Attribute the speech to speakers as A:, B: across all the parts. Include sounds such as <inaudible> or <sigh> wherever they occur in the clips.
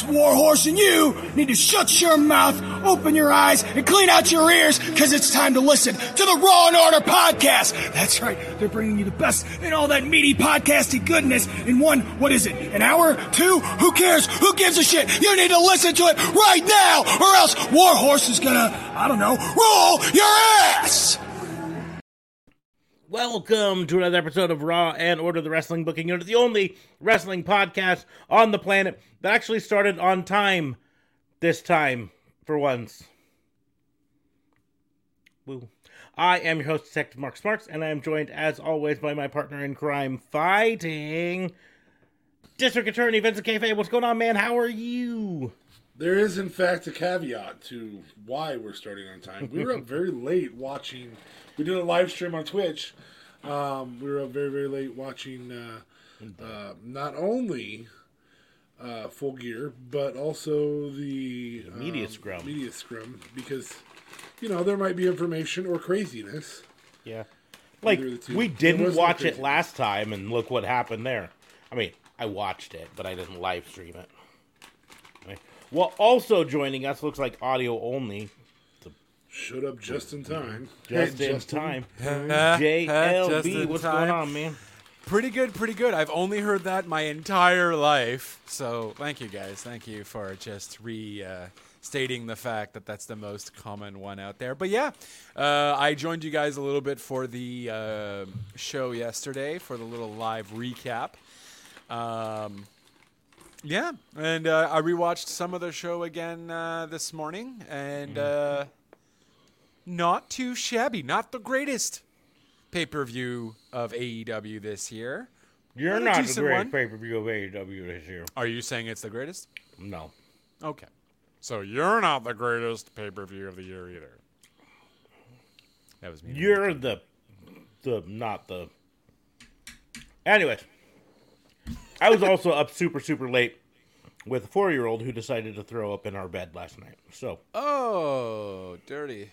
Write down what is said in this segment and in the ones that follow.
A: Warhorse and you need to shut your mouth, open your eyes, and clean out your ears because it's time to listen to the Raw and Order podcast. That's right. They're bringing you the best in all that meaty podcasty goodness in one, what is it, an hour? Two? Who cares? Who gives a shit? You need to listen to it right now or else Warhorse is gonna, I don't know, roll your ass!
B: Welcome to another episode of Raw and Order the Wrestling Booking Unit, the only wrestling podcast on the planet that actually started on time this time for once. Woo. I am your host, Detective Mark Smarks, and I am joined, as always, by my partner in crime fighting, District Attorney Vincent Kayfabe. What's going on, man? How are you?
C: There is, in fact, a caveat to why we're starting on time. We were up very <laughs> late watching. We did a live stream on Twitch. Um, we were up very, very late watching uh, uh, not only uh, Full Gear, but also the,
B: media
C: um,
B: scrum.
C: Media scrum, because you know there might be information or craziness.
B: Yeah. Like,
C: Either of the two.
B: we didn't watch it last time, and look what happened there. I mean, I watched it, but I didn't live stream it. Right. Well, also joining us looks like audio only,
C: Showed up just in time.
B: just
C: Hey,
B: in
C: Justin.
B: time. <laughs>
D: Just
B: JLB,
D: in
B: what's
D: time.
B: going on, man?
D: Pretty good, pretty good. I've only heard that my entire life. So thank you guys. Thank you for just re uh, stating the fact that that's the most common one out there. But yeah, uh, I joined you guys a little bit for the uh, show yesterday for the little live recap. Um, yeah, and uh, I rewatched some of the show again uh, this morning, and uh, not too shabby. Not the greatest pay per view of AEW this year.
B: You're
D: a
B: not the
D: decent
B: greatest pay per view of AEW this year.
D: Are you saying it's the greatest?
B: No.
D: Okay. So you're not the greatest pay per view of the year either. That was me.
B: You're the, the, not the. Anyways, I was also up super, super late with a four year old who decided to throw up in our bed last night. So,
D: Oh, dirty.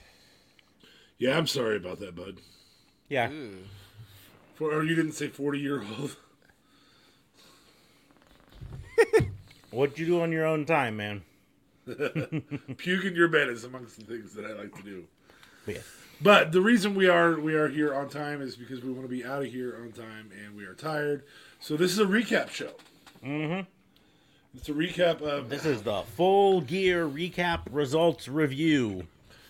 C: Yeah, I'm sorry about that, bud.
B: yeah.
C: For, or you didn't say 40 year old. <laughs>
B: What'd you do on your own time, man? <laughs>
C: Puke in your bed is amongst the things that I like to do.
B: But yeah.
C: But the reason we are we are here on time is because we want to be out of here on time and we are tired. So this is a recap show. Mm-hmm. It's a recap of
B: This is the full gear recap results review.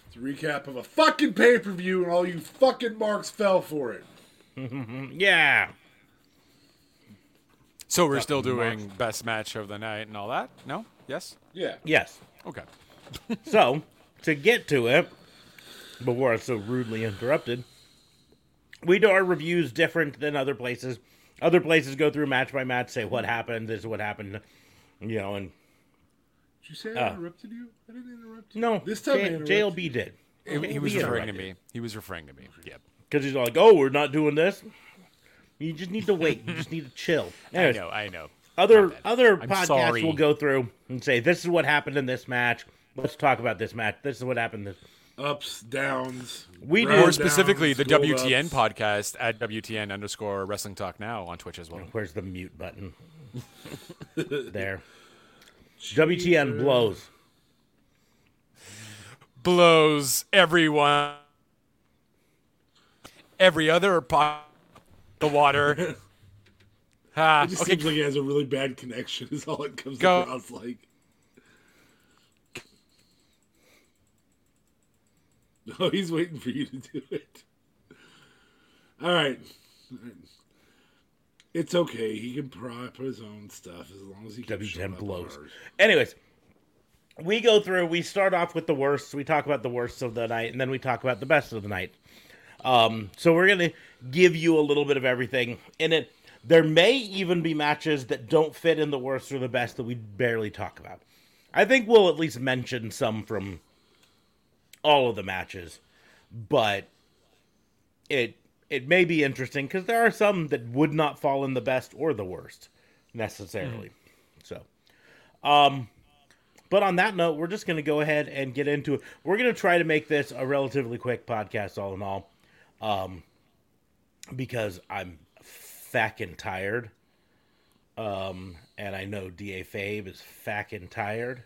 C: it's a recap of a fucking pay per view and all you fucking marks fell for it. <laughs>
B: Yeah.
D: So we're still doing best match of the night and all that? No? Yes?
C: Yeah.
B: Yes.
D: Okay. <laughs>
B: So, to get to it, before I'm so rudely interrupted, we do our reviews different than other places. Other places go through match by match, say what happened, this is what happened, you know, and
C: Did you say I
B: Uh.
C: interrupted you? I didn't interrupt you.
B: no,
C: This time I
B: J-
C: interrupted
B: JLB did.
D: He, he was referring to me. He was referring to me. Yep.
B: Because he's like, oh, we're not doing this. You just need to wait. You just need to chill. <laughs>
D: I know, I know.
B: other other
D: I'm
B: podcasts
D: sorry.
B: will go through and say this is what happened in this match. Let's talk about this match. This is what happened. This.
C: Ups, downs.
B: We do-
D: More specifically, the WTN
C: ups.
D: podcast at WTN underscore Wrestling Talk Now on Twitch as well.
B: Where's the mute button? <laughs> there. WTN blows.
D: Blows everyone. Every other pot. The water. <laughs> Ha.
C: It just
D: okay,
C: seems like he has a really bad connection. Is all it comes
D: Go.
C: across like. No, <laughs> he's waiting for you to do it. All right. It's okay. He can prop his own stuff as long as he keeps showing
B: WTN
C: up
B: blows. Anyways, we go through, we start off with the worst. We talk about the worst of the night, and then we talk about the best of the night. Um, so we're going to give you a little bit of everything in it. There may even be matches that don't fit in the worst or the best that we barely talk about. I think we'll at least mention some from all of the matches, but it it may be interesting because there are some that would not fall in the best or the worst necessarily. So, um, but on that note, we're just going to go ahead and get into it. We're going to try to make this a relatively quick podcast, all in all, um, because I'm fucking tired. Um, and I know Da Fabe is fucking tired.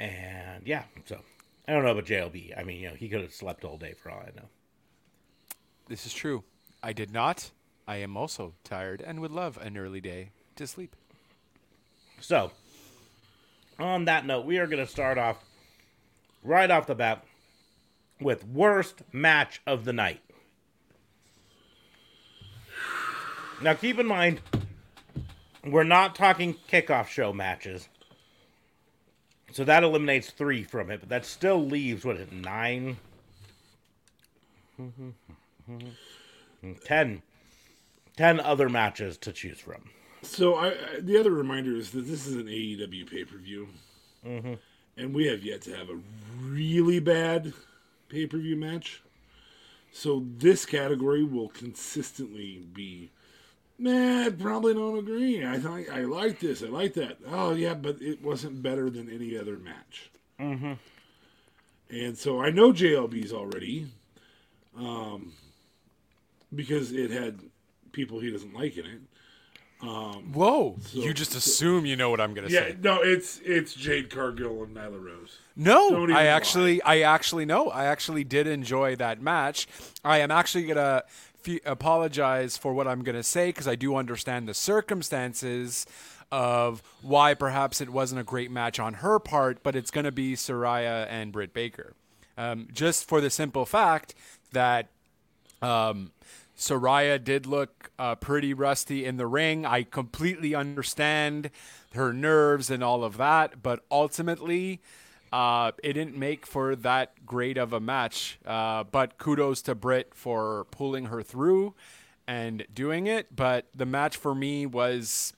B: And yeah, so I don't know about JLB. I mean, you know, he could have slept all day for all I know.
D: This is true. I did not. I am also tired and would love an early day to sleep.
B: So, on that note, we are going to start off right off the bat with worst match of the night. Now, keep in mind, we're not talking kickoff show matches. So that eliminates three from it, but that still leaves, what is it, nine? Ten. Ten other matches to choose from.
C: So I, I the other reminder is that this is an AEW pay per view, mm-hmm. and we have yet to have a really bad pay per view match. So this category will consistently be. Nah, I probably don't agree. I thought I like this. I like that. Oh yeah, but it wasn't better than any other match. Mm-hmm. And so I know JLB's already, um, because it had people he doesn't like in it.
D: Whoa! you just assume you know what I'm gonna
C: Yeah,
D: say.
C: no, it's it's Jade Cargill and Nyla Rose.
D: No, I
C: lie.
D: actually, I actually know. I actually did enjoy that match. I am actually gonna f- apologize for what I'm gonna say because I do understand the circumstances of why perhaps it wasn't a great match on her part, but it's gonna be Saraya and Britt Baker, um, just for the simple fact that um, Saraya did look uh, pretty rusty in the ring. I completely understand her nerves and all of that, but ultimately, uh, it didn't make for that great of a match. Uh, but kudos to Britt for pulling her through and doing it. But the match for me was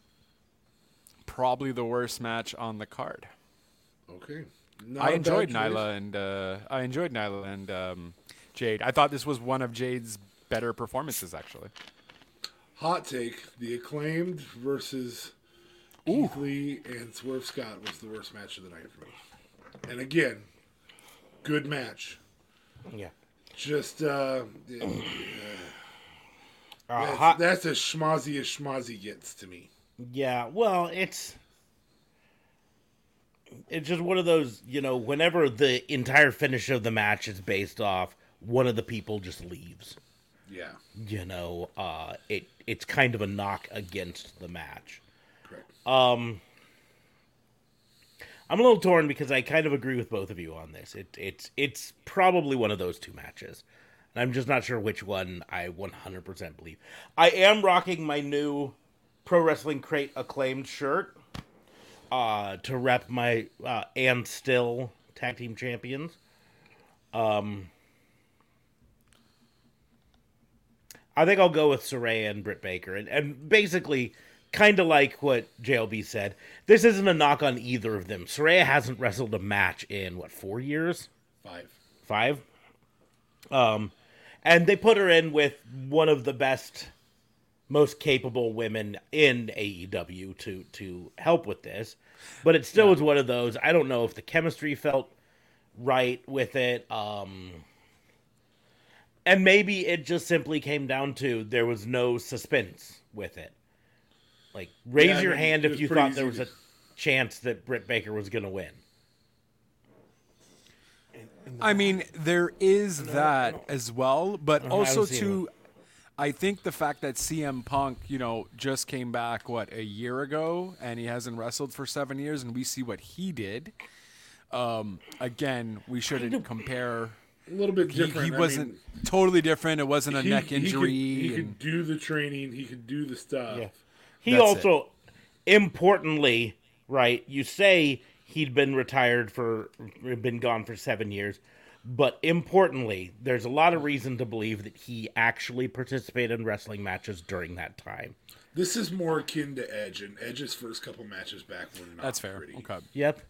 D: probably the worst match on the card.
C: Okay.
D: I
C: Not a
D: enjoyed
C: bad choice.
D: Nyla and uh, I enjoyed Nyla and um, Jade. I thought this was one of Jade's better performances, actually.
C: Hot take: the acclaimed versus Keith Lee and Swerve Scott was the worst match of the night for me. And again, good match.
B: Yeah.
C: Just uh,
B: Uh,
C: that's,
B: hot,
C: that's as schmozzy as schmozzy gets to me.
B: Yeah, well, it's it's just one of those, you know, whenever the entire finish of the match is based off one of the people just leaves,
C: Yeah,
B: you know, uh it it's kind of a knock against the match.
C: correct.
B: I'm a little torn because I kind of agree with both of you on this. It it's it's probably one of those two matches. And I'm just not sure which one I 100% believe. I am rocking my new Pro Wrestling Crate acclaimed shirt uh, to rep my uh, and still tag team champions. Um, I think I'll go with Saraya and Britt Baker, and, and basically, kind of like what JLB said, this isn't a knock on either of them. Saraya hasn't wrestled a match in what four years,
C: Five.
B: five, um, and they put her in with one of the best, most capable women in AEW to to help with this, but it still was one of those. I don't know if the chemistry felt right with it. Um, and maybe it just simply came down to there was no suspense with it. Like, raise
C: Yeah, I
B: your
C: mean,
B: hand if you thought there was
C: easy
B: a chance that Britt Baker was going to win.
D: I mean, there is that as well, but
B: Uh-huh,
D: also
B: don't
D: too, I think the fact that CM Punk, you know, just came back what a year ago, and he hasn't wrestled for seven years, and we see what he did. Um, again, we shouldn't compare.
C: A little bit
D: He,
C: different.
D: he
C: I
D: wasn't
C: mean,
D: too different. It wasn't a
C: he-
D: neck
C: he could-
D: injury.
C: He could, do the training. He could do the stuff.
B: Yeah. He
D: That's
B: also, importantly, right, you say he'd been retired for, been gone for seven years, but importantly, there's a lot of reason to believe that he actually participated in wrestling matches during that time.
C: This is more akin to Edge, and Edge's first couple matches back were not
D: That's fair.
C: pretty.
D: Okay.
B: Yep.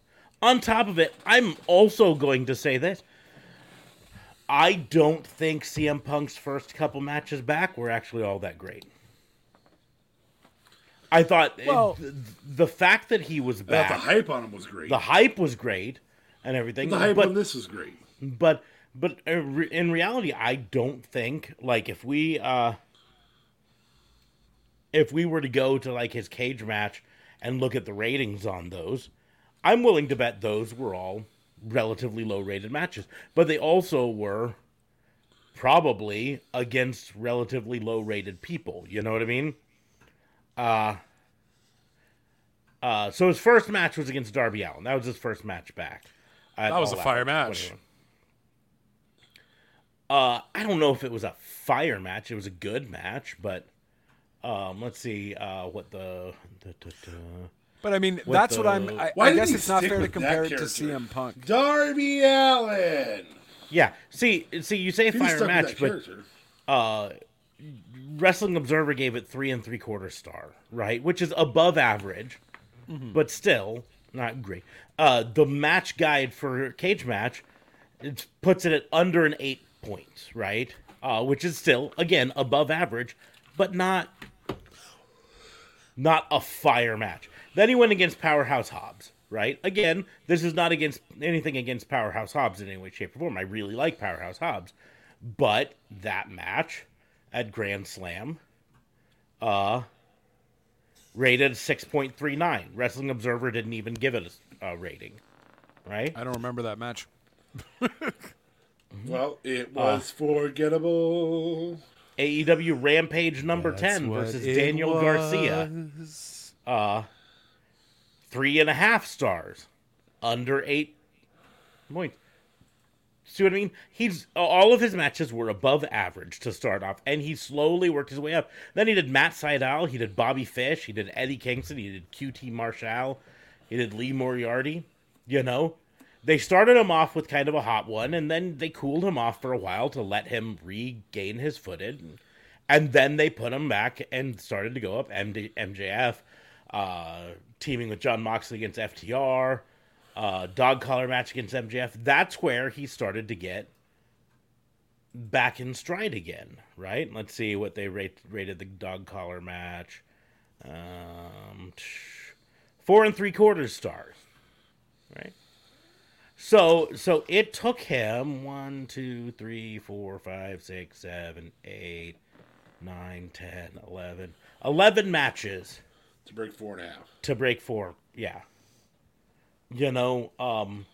B: On top of it, I'm also going to say this. I don't think CM Punk's first couple matches back were actually all that great. I thought
D: Well-
B: th- the fact that he was back,
C: the hype on him was great.
B: the hype was great and everything.
C: the hype
B: but
C: on this is great.
B: but but uh, in reality i don't think like if we uh if we were to go to like his cage match and look at the ratings on those i'm willing to bet those were all relatively low rated matches but they also were probably against relatively low rated people you know what i mean uh uh, so his first match was against Darby Allin. That was his first match back.
D: That was a fire match.
B: Uh, I don't know if it was a fire match. It was a good match, but um, let's see uh, what the. the, the, the
D: But I mean, that's what I'm. I,
C: Why
D: I
C: did
D: guess
C: he
D: it's not fair to
C: that
D: compare it to
C: character?
D: CM Punk.
C: Darby Allin.
B: yeah, see, see, you say
C: He
B: fire match, but uh, Wrestling Observer gave it three and three quarter star, right, which is above average, but still not great. Uh, the match guide for cage match it puts it at under an eight points, right, uh, which is still again above average, but not not a fire match. Then he went against Powerhouse Hobbs, right? Again, this is not against anything against Powerhouse Hobbs in any way, shape, or form. I really like Powerhouse Hobbs, but that match at Grand Slam, uh, rated six point three nine. Wrestling Observer didn't even give it a, a rating, right?
D: I don't remember that match. <laughs>
C: Well,
B: Uh,
C: it was forgettable.
B: AEW Rampage number ten versus Daniel Garcia. uh, three and a half stars, under eight points. See what I mean? He's all of his matches were above average to start off, and he slowly worked his way up. Then he did Matt Sydal, he did Bobby Fish, he did Eddie Kingston, he did QT Marshall, he did Lee Moriarty. You know, they started him off with kind of a hot one, and then they cooled him off for a while to let him regain his footing, and then they put him back and started to go up. MD, MJF uh, teaming with Jon Moxley against FTR, uh, dog collar match against MJF. That's where he started to get back in stride again, right? Let's see what they rate, rated the dog collar match. Um, four and three quarters stars, right? So, so it took him one, two, three, four, five, six, seven, eight, nine, ten, eleven, eleven matches
C: To break four and a half.
B: to break four. Yeah. You know, um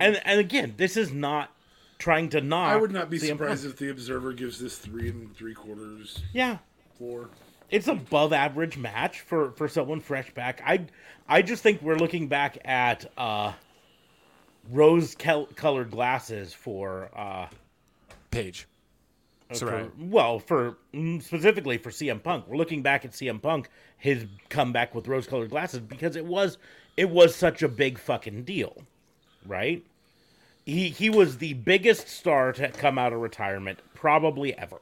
B: and and again, this is not trying to knock
C: I would not be
B: CM Punk.
C: surprised if the Observer gives this three and three quarters,
B: Yeah.
C: four.
B: It's above average match for for someone fresh back. I I just think we're looking back at uh rose kel- colored glasses for uh
D: Page.
B: for-
D: Sorry.
B: well, for mm, specifically for CM Punk, we're looking back at CM Punk, his comeback with rose-colored glasses, because it was it was such a big fucking deal, right? He he was the biggest star to come out of retirement probably ever,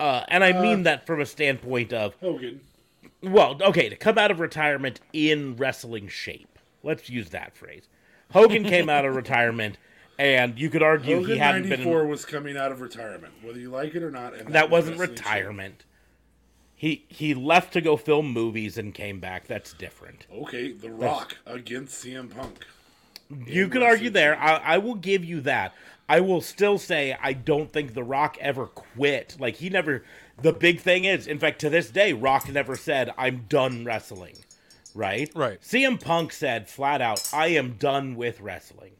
B: uh, and I mean that from a standpoint of
C: Hogan.
B: well, okay, to come out of retirement in wrestling shape. Let's use that phrase. Hogan came out of <laughs> retirement, and you could argue
C: Hogan
B: he hadn't been.
C: 94 was coming out of retirement, whether you like it or not. And
B: that
C: was
B: wasn't retirement. He he left to go film movies and came back. That's different.
C: Okay, The Rock against CM Punk.
B: You could argue there. I, I will give you that. I will still say I don't think The Rock ever quit. Like he never. The big thing is, in fact, to this day, Rock never said I'm done wrestling. Right.
D: Right.
B: CM Punk said flat out, I am done with wrestling.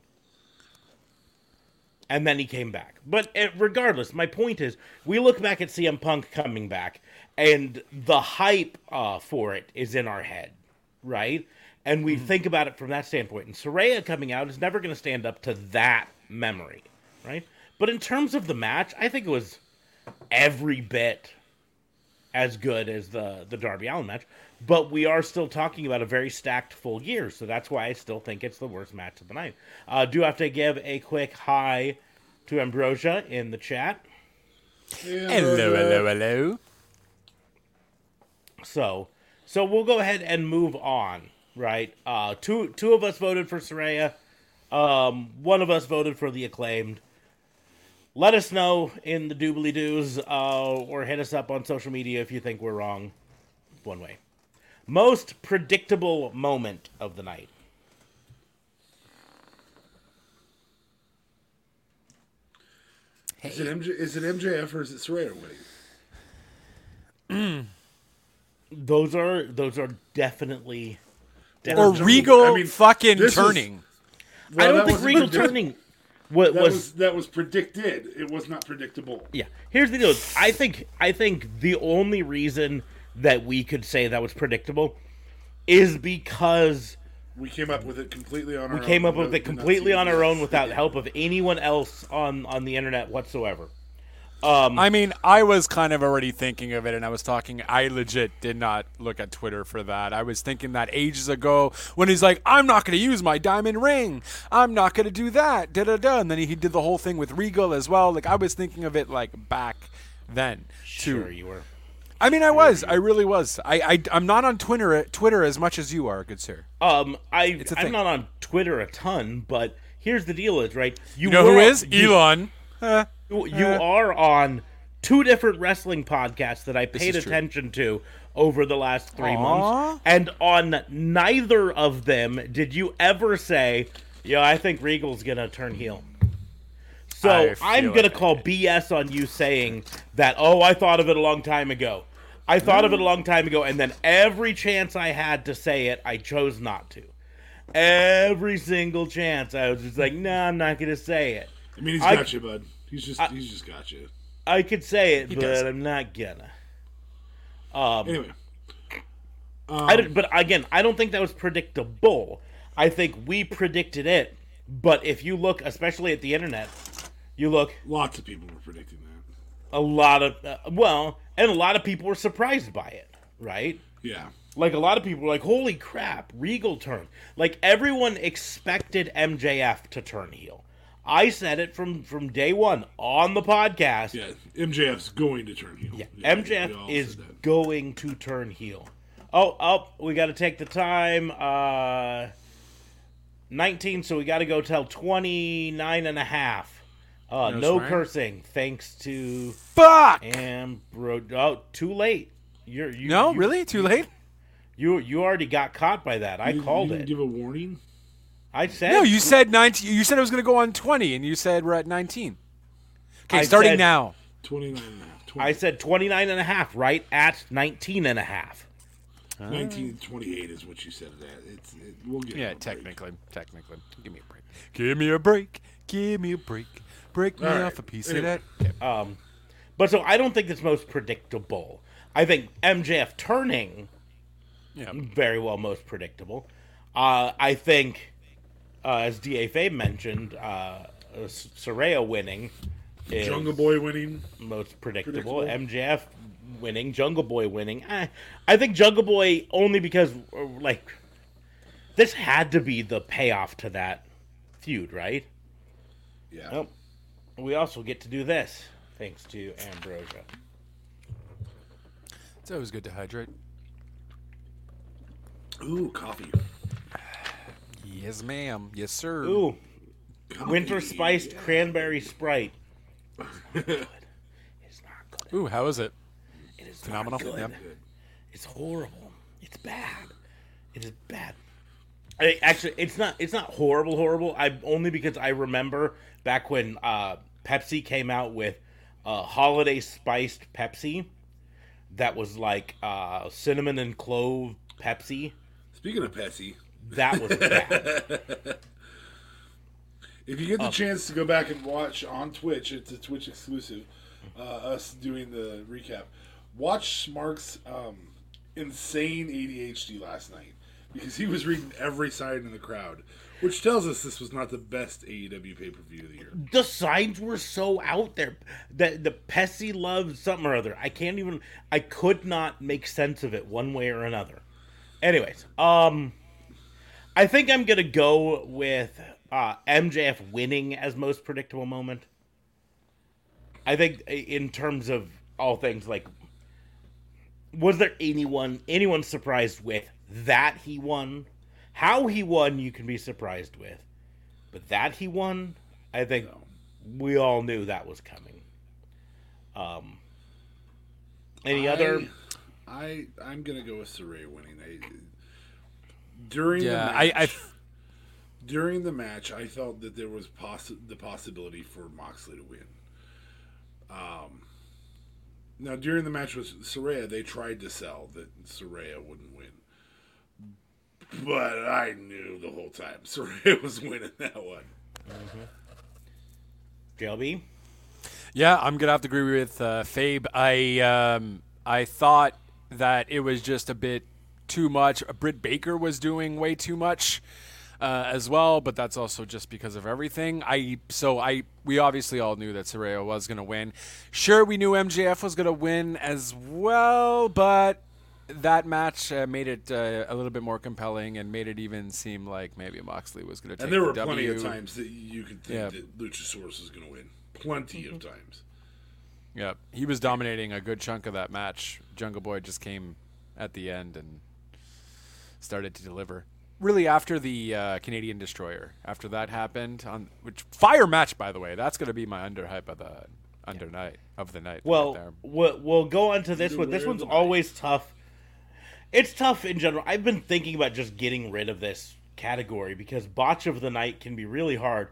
B: And then he came back. But eh, regardless, my point is, we look back at CM Punk coming back, and the hype uh, for it is in our head, right? And we think about it from that standpoint. And Saraya coming out is never going to stand up to that memory, right? But in terms of the match, I think it was every bit as good as the the Darby Allin match, but we are still talking about a very stacked Full Gear, so that's why I still think it's the worst match of the night. Uh, do have to give a quick hi to Ambrosia in the chat.
D: Hello, hello, hello.
B: So, so we'll go ahead and move on, right? Uh, two two of us voted for Saraya. Um, one of us voted for the acclaimed. Let us know in the doobly doos uh, or hit us up on social media if you think we're wrong. One way. Most predictable moment of the night.
C: Is it MJ? Is it MJF or is it Saraya winning? <clears throat>
B: Those are those are definitely.
D: Or Regal
C: I mean,
D: fucking
C: this was-
D: turning.
B: I don't think Regal
C: predict-
B: turning was,
C: That
B: was,
C: was that was predicted. It was not predictable.
B: yeah. Here's the deal. I think I think the only reason that we could say that was predictable is because
C: We came up with it completely on our
B: we came
C: own.
B: up with it completely on our own without help of anyone else on on the internet whatsoever. Um,
D: I mean, I was kind of already thinking of it, and I was talking. I legit did not look at Twitter for that. I was thinking that ages ago when he's like, "I'm not going to use my diamond ring. I'm not going to do that." Da da da. And then he did the whole thing with Regal as well. Like I was thinking of it like back then. Too.
B: Sure, you were.
D: I mean, I was. I really was. I, I I'm not on Twitter Twitter as much as you are, good sir.
B: Um, I
D: a
B: I'm
D: thing.
B: not on Twitter a ton, but here's the deal: is right.
D: You know who
B: were-
D: is
B: you-
D: Elon? <laughs> Huh.
B: You, <laughs> you uh, are on two different wrestling podcasts that I paid
D: is true.
B: attention to over the last three
D: Aw.
B: months, and on neither of them did you ever say, "Yeah, I think Regal's gonna turn heel." So
D: I
B: I'm gonna
D: it.
B: call BS on you saying that. Oh, I thought of it a long time ago. I thought of it a mm. long time ago, and then every chance I had to say it, I chose not to. Every single chance, I was just like, "No, I'm not gonna say it."
C: I mean, he's
B: I-
C: got you, bud. He's just he's just got you.
B: I could say it, but
D: does.
B: I'm not gonna. Um,
C: Anyway,
B: I don't, but again, I don't think that was predictable. I think we predicted it. But if you look, especially at the internet, you look
C: lots of people were predicting that.
B: a lot of uh, well, and a lot of people were surprised by it, right?
C: Yeah.
B: Like a lot of people were like, "Holy crap, Regal turn!" Like everyone expected MJF to turn heel. I said it from from day one on the podcast.
C: Yeah. MJF's going to turn heel.
B: Yeah,
C: we all
B: MJF is going to turn heel. Oh, oh, we got to take the time. Uh, 19, so we got to go till 29 and a half. Uh,
D: No
B: no cursing, thanks to
D: Fuck.
B: Ambro. Oh, too late. You're you.
D: No,
B: you-
D: really? Too late?
B: You you already got caught by that. I
C: You-
B: called
C: you
B: it.
C: Give a warning.
B: I said
D: No, you said 19. You said it was going to go on 20, and you said we're at 19. Okay,
B: I
D: starting
B: said-
D: now.
C: 29 and a half. 20,
B: I said 29 and a half, right at 19 and a half.
C: 1928 is what you said it at. It's, it, we'll get
D: Yeah,
C: a break.
D: technically. Technically. Give me a break. Give me a break. Give me a break. Break me
C: All right.
D: off a piece
C: Anyway.
D: of that. Um,
B: But so I don't think it's most predictable. I think MJF turning
D: Yeah.
B: very well most predictable. Uh, I think, uh, as DFA mentioned, uh, Saraya winning is
C: Jungle Boy winning.
B: most predictable.
C: Predictable.
B: MJF winning, Jungle Boy winning. Eh, I think Jungle Boy only because uh, like this had to be the payoff to that feud, right?
C: Yeah.
B: Nope. We also get to do this thanks to Ambrosia.
D: It's always good to hydrate.
C: Ooh, coffee.
D: Yes, ma'am. Yes, sir.
B: Ooh, winter spiced cranberry sprite. It's not good. It's not good.
D: Ooh, how is it?
B: It is
D: Phenomenal.
B: Not good.
D: Yep.
B: It's horrible. It's bad. It is bad. I, actually, it's not. It's not horrible. Horrible. I only because I remember back when uh, Pepsi came out with uh, holiday spiced Pepsi. That was like uh, cinnamon and clove Pepsi.
C: Speaking of Pepsi,
B: That was bad. <laughs>
C: if you get the
B: Oh.
C: chance to go back and watch on Twitch, it's a Twitch exclusive. Uh, us doing the recap. Watch Mark's um, insane ADHD last night because he was reading every sign in the crowd, which tells us this was not the best AEW pay per view of the year.
B: the signs were so out there that the Pepsi loved something or other. I can't even. I could not make sense of it one way or another. Anyways, um, I think I'm gonna go with uh, MJF winning as most predictable moment. I think in terms of all things, like, was there anyone anyone surprised with that he won? How he won, you can be surprised with. But that he won, I think we all knew that was coming. Um, any
C: I-
B: other?
C: I I'm gonna go with Saray winning. I, during the match,
D: I, I
C: during the match, I felt that there was possi- the possibility for Moxley to win. Um, now during the match with Saraya, they tried to sell that Saraya wouldn't win, but I knew the whole time <laughs> Saraya was winning that one.
B: JLB?
D: Yeah, I'm gonna have to agree with uh, Fabe. I um, I thought that it was just a bit too much. Britt Baker was doing way too much uh, as well, but that's also just because of everything. I so I we obviously all knew that Saraya was gonna win. Sure, we knew MJF was gonna win as well, but that match uh, made it uh, a little bit more compelling and made it even seem like maybe Moxley was gonna take
C: And there were
D: the
C: plenty
D: W.
C: of times that you could think
D: Yeah.
C: that Luchasaurus was going to win. Plenty of times.
D: Yep, he was dominating a good chunk of that match. Jungle Boy just came at the end and started to deliver. Really, after the uh, Canadian Destroyer, after that happened, on which fire match, by the way, that's going to be my under hype of the under night of the night.
B: Well,
D: right
B: we'll, we'll go on to this one. This one's
C: of the
B: always tough. It's tough in general. I've been thinking about just getting rid of this category because botch of the night can be really hard.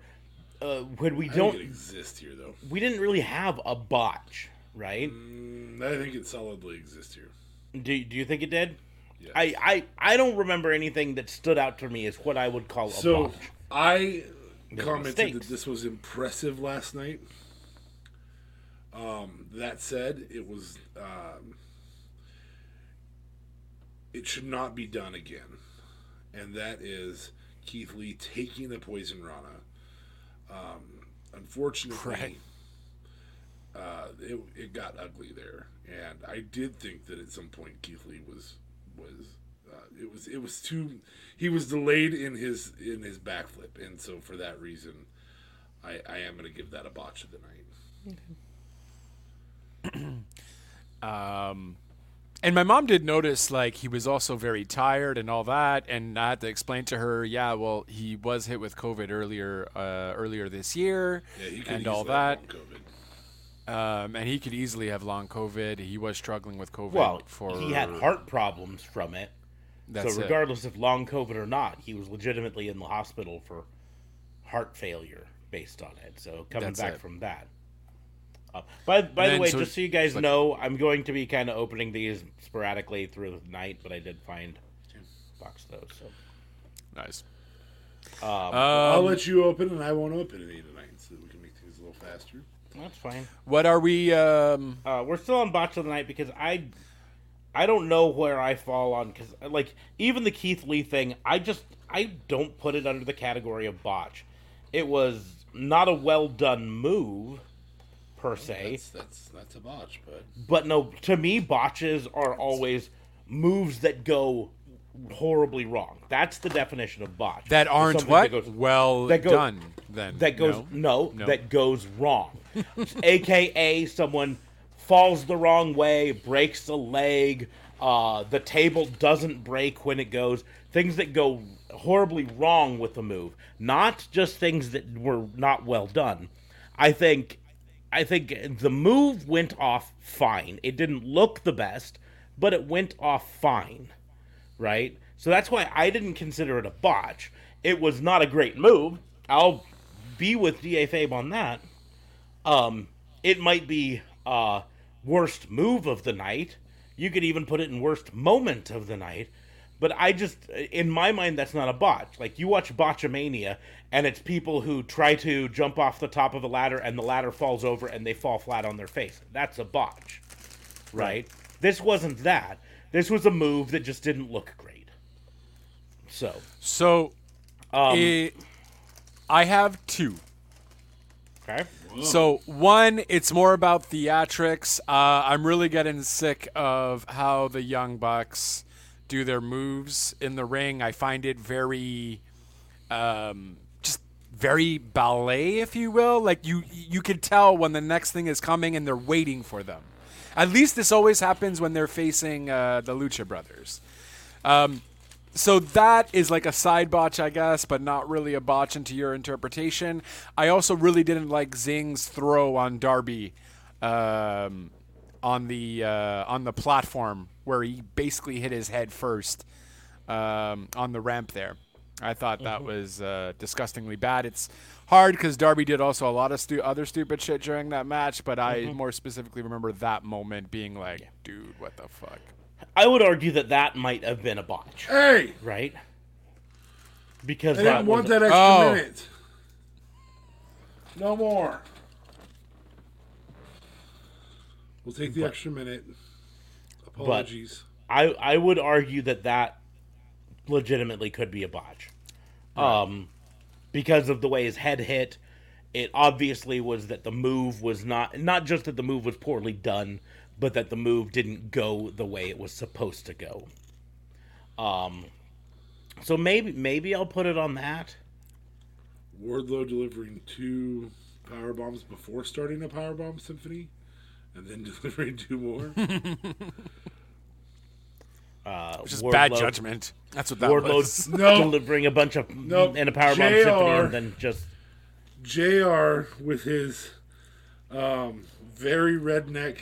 B: Uh, when we don't,
C: think it exists here, though.
B: we didn't really have a botch, right?
C: Mm, I think it solidly exists here.
B: Do Do you think it did? I, I I don't remember anything that stood out to me as what I would call a
C: So
B: botch.
C: I
B: were
C: commented that this was impressive last night. Um, that said, it was um, it should not be done again, and that is Keith Lee taking the poison Rana. Um, unfortunately,
D: Right.
C: uh, it it got ugly there, and I did think that at some point Keith Lee was was uh, it was it was too he was delayed in his in his backflip, and so for that reason, I I am going to give that a botch of the night. <clears throat>
D: Um, and my mom did notice like he was also very tired and all that, and I had to explain to her, yeah, well, he was hit with COVID earlier uh, earlier this year,
C: Yeah, he
D: and all that.
C: Long COVID.
D: Um, and he could easily have long COVID. He was struggling with COVID.
B: Well,
D: for
B: he had heart problems from it.
D: That's
B: so
D: it.
B: regardless of long COVID or not, he was legitimately in the hospital for heart failure based on it. So coming
D: That's
B: back
D: it.
B: from that. Uh, by by the way,
D: so
B: just so you guys
D: like-
B: know, I'm going to be kind of opening these sporadically through the night, but I did find box those. So
D: nice.
C: I'll
D: Um,
C: let you open, and I won't open any tonight, so we can make things a little faster.
B: That's fine.
D: what are we? Um,
B: Uh, we're still on botch of the night because I, I don't know where I fall on because like even the Keith Lee thing, I just I don't put it under the category of botch. It was not a well done move, per se.
C: That's that's that's a botch, but
B: But no, to me, botches are always moves that go horribly wrong. That's the definition of botch.
D: that aren't
B: Something
D: what
B: that goes-
D: well
B: that go-
D: done. Then
B: that goes
D: No?
B: no,
D: No.
B: that goes wrong. <laughs> AKA someone falls the wrong way, breaks a leg, uh, the table doesn't break when it goes. Things that go horribly wrong with the move, not just things that were not well done. I think I think the move went off fine. It didn't look the best, but it went off fine right? So that's why I didn't consider it a botch. It was not a great move. I'll be with DA Fabe on that. Um, it might be uh, worst move of the night. You could even put it in worst moment of the night. But I just, in my mind, that's not a botch. Like you watch Botchamania, and it's people who try to jump off the top of a ladder, and the ladder falls over, and they fall flat on their face. That's a botch, right? This wasn't that. This was a move that just didn't look great. So,
D: So,
B: um,
D: it, I have two.
B: okay.
D: So one, it's more about theatrics. Uh, I'm really getting sick of how the young bucks do their moves in the ring. I find it very, um, just very ballet, if you will. Like you, you can tell when the next thing is coming, and they're waiting for them. At least this always happens when they're facing uh, the Lucha Brothers. Um, so that is like a side botch, I guess, but not really a botch into your interpretation. I also really didn't like Sting's throw on Darby um, on the uh, on the platform where he basically hit his head first um, on the ramp there. I thought that was uh, disgustingly bad. It's hard because Darby did also a lot of stu- other stupid shit during that match, but I more specifically remember that moment being like, dude, what the fuck?
B: I would argue that that might have been a botch,
C: Hey,
B: right? Because
C: I
B: that
C: didn't want
B: was
C: that extra
D: Oh.
C: minute. No more. We'll take the extra minute. Apologies.
B: I I would argue that that legitimately could be a botch, um, because of the way his head hit. It obviously was that the move was not not just that the move was poorly done, but that the move didn't go the way it was supposed to go. Um, so maybe maybe I'll put it on that.
C: Wardlow delivering two power bombs before starting a power bomb symphony, and then <laughs> delivering two more. <laughs>
B: Uh,
D: Which is bad judgment. That's what that was.
B: Wardlow <laughs>
C: No.
B: delivering a bunch of
C: Nope.
B: in a powerbomb
C: JR.
B: symphony and then just
C: Jr. with his um, very redneck.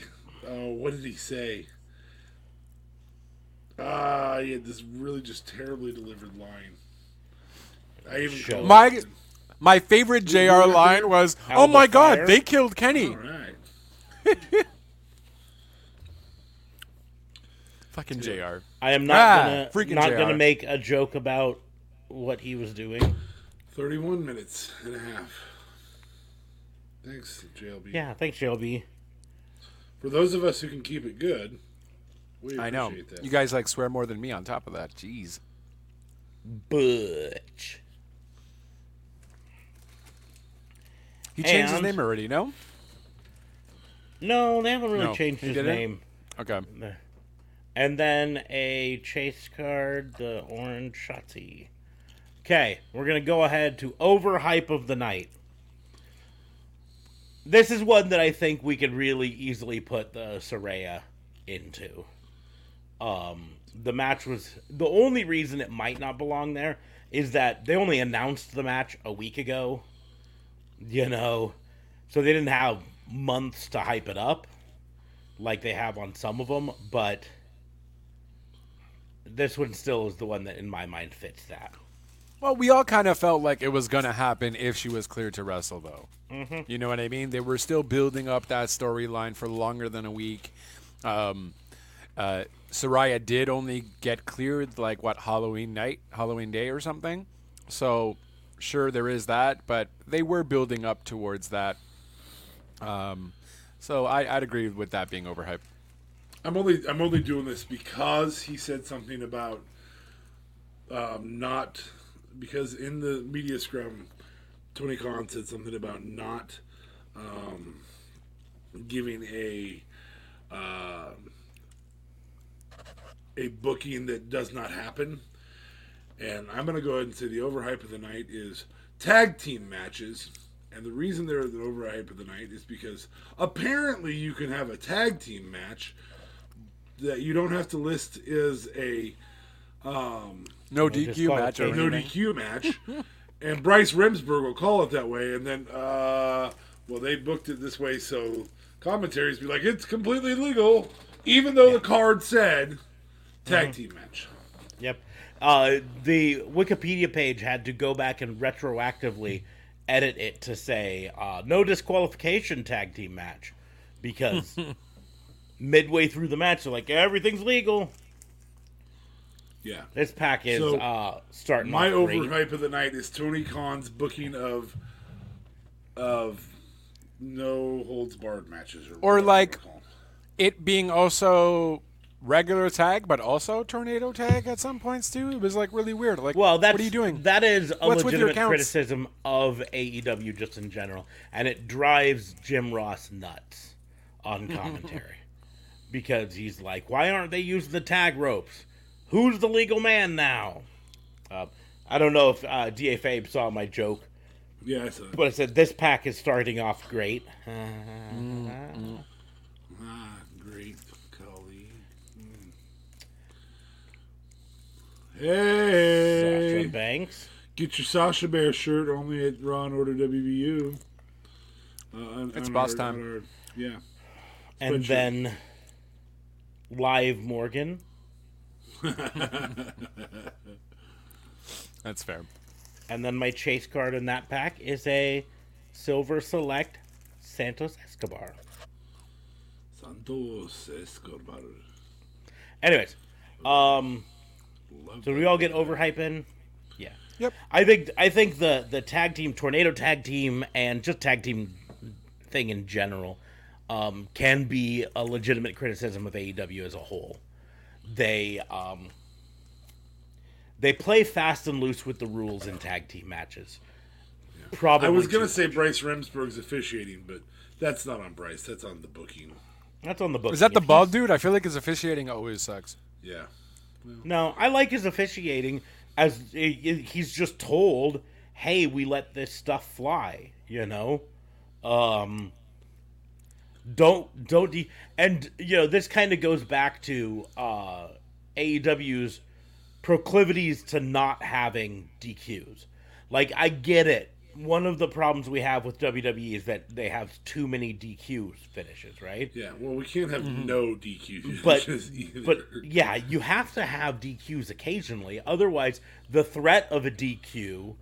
C: Uh, what did he say? Ah, he had this really just terribly delivered line. I even
B: Show.
D: My my favorite JR line was, "Oh my
B: the
D: God,
B: fire?"
D: they killed Kenny."
C: All right. <laughs>
D: Fucking JR.
B: I am not
D: Ah,
B: gonna
D: freaking
B: not
D: JR.
B: gonna make a joke about what he was doing.
C: 31 minutes and a half. Thanks, JLB.
B: Yeah, thanks, Shelby.
C: For those of us who can keep it good, we
D: I know.
C: that.
D: You guys like swear more than me. On top of that, jeez.
B: Butch.
D: He changed his name already. No.
B: No, they haven't really
D: No,
B: changed his
D: didn't?
B: name.
D: Okay.
B: And then a chase card, the orange Shotzi. Okay, we're gonna go ahead to overhype of the night. This is one that I think we could really easily put the Saraya into. Um, the match was the only reason it might not belong there is that they only announced the match a week ago. You know, so they didn't have months to hype it up like they have on some of them, but this one still is the one that in my mind fits that.
D: Well, we all kind of felt like it was going to happen if she was cleared to wrestle, though. Mm-hmm. You know what I mean? They were still building up that storyline for longer than a week. Um, uh, Saraya did only get cleared like what Halloween night, Halloween day, or something. So, sure, there is that, but they were building up towards that. Um, so I, I'd agree with that being overhyped.
C: I'm only I'm only doing this because he said something about um, not because in the media scrum, Tony Khan said something about not um, giving a uh, a booking that does not happen. And I'm going to go ahead and say the overhype of the night is tag team matches. And the reason they're the overhype of the night is because apparently you can have a tag team match that you don't have to list is a um,
D: No DQ match or
C: no. DQ match. <laughs> and Bryce Remsburg will call it that way. And then, uh, well, they booked it this way, so commentaries be like, it's completely legal, even though the card said tag team match.
B: Yep. Uh, the Wikipedia page had to go back and retroactively edit it to say uh, no disqualification tag team match because <laughs> midway through the match they're like everything's legal.
C: Yeah.
B: This pack is
C: So,
B: uh, starting
C: My
B: off
C: overhype of the night is Tony Khan's booking of of no holds barred matches, or,
D: Or like- it being also regular tag, but also tornado tag at some points too. It was like really weird. Like,
B: Well, that's
D: what are you doing?
B: That is a
D: What's with your
B: legitimate criticism of AEW just in general, and it drives Jim Ross nuts on <laughs> commentary because he's like, "Why aren't they using the tag ropes? Who's the legal man now?" Uh, I don't know if uh, Da Fabe saw my joke,
C: yeah, I saw it.
B: but I said this pack is starting off great. <laughs>
C: Ah, great, Cully. Mm. Hey,
B: Sasha Banks.
C: get your Sasha Bear shirt only at Raw and Order WBU. Uh, on-
D: It's
C: on
D: boss
C: our-
D: time.
C: our- yeah.
B: And
C: Spreadsheet.
B: then Liv Morgan. <laughs>
D: That's fair.
B: And then my chase card in that pack is a Silver Select Santos Escobar.
C: Santos Escobar.
B: Anyways, um,
C: Love
B: so we all get overhyping. Yeah.
D: Yep.
B: I think I think the the tag team, tornado tag team, and just tag team thing in general, um, can be a legitimate criticism of AEW as a whole. They um, they play fast and loose with the rules in tag team matches. Probably.
C: I was gonna
B: too-
C: say Bryce Remsburg's officiating, but that's not on Bryce. That's on the booking.
B: that's on the book.
D: Is that the bald dude? I feel like his officiating always sucks.
C: Yeah.
B: No, I like his officiating as i- i- he's just told, "Hey, we let this stuff fly," you know. Um don't don't de- and you know, this kind of goes back to uh AEW's proclivities to not having DQs. Like I get it. One of the problems we have with WWE is that they have too many DQ finishes, right?
C: Yeah. Well, we can't have no DQ
B: Mm-hmm. but
C: finishes <laughs> either.
B: but yeah, you have to have DQs occasionally. Otherwise, the threat of a DQ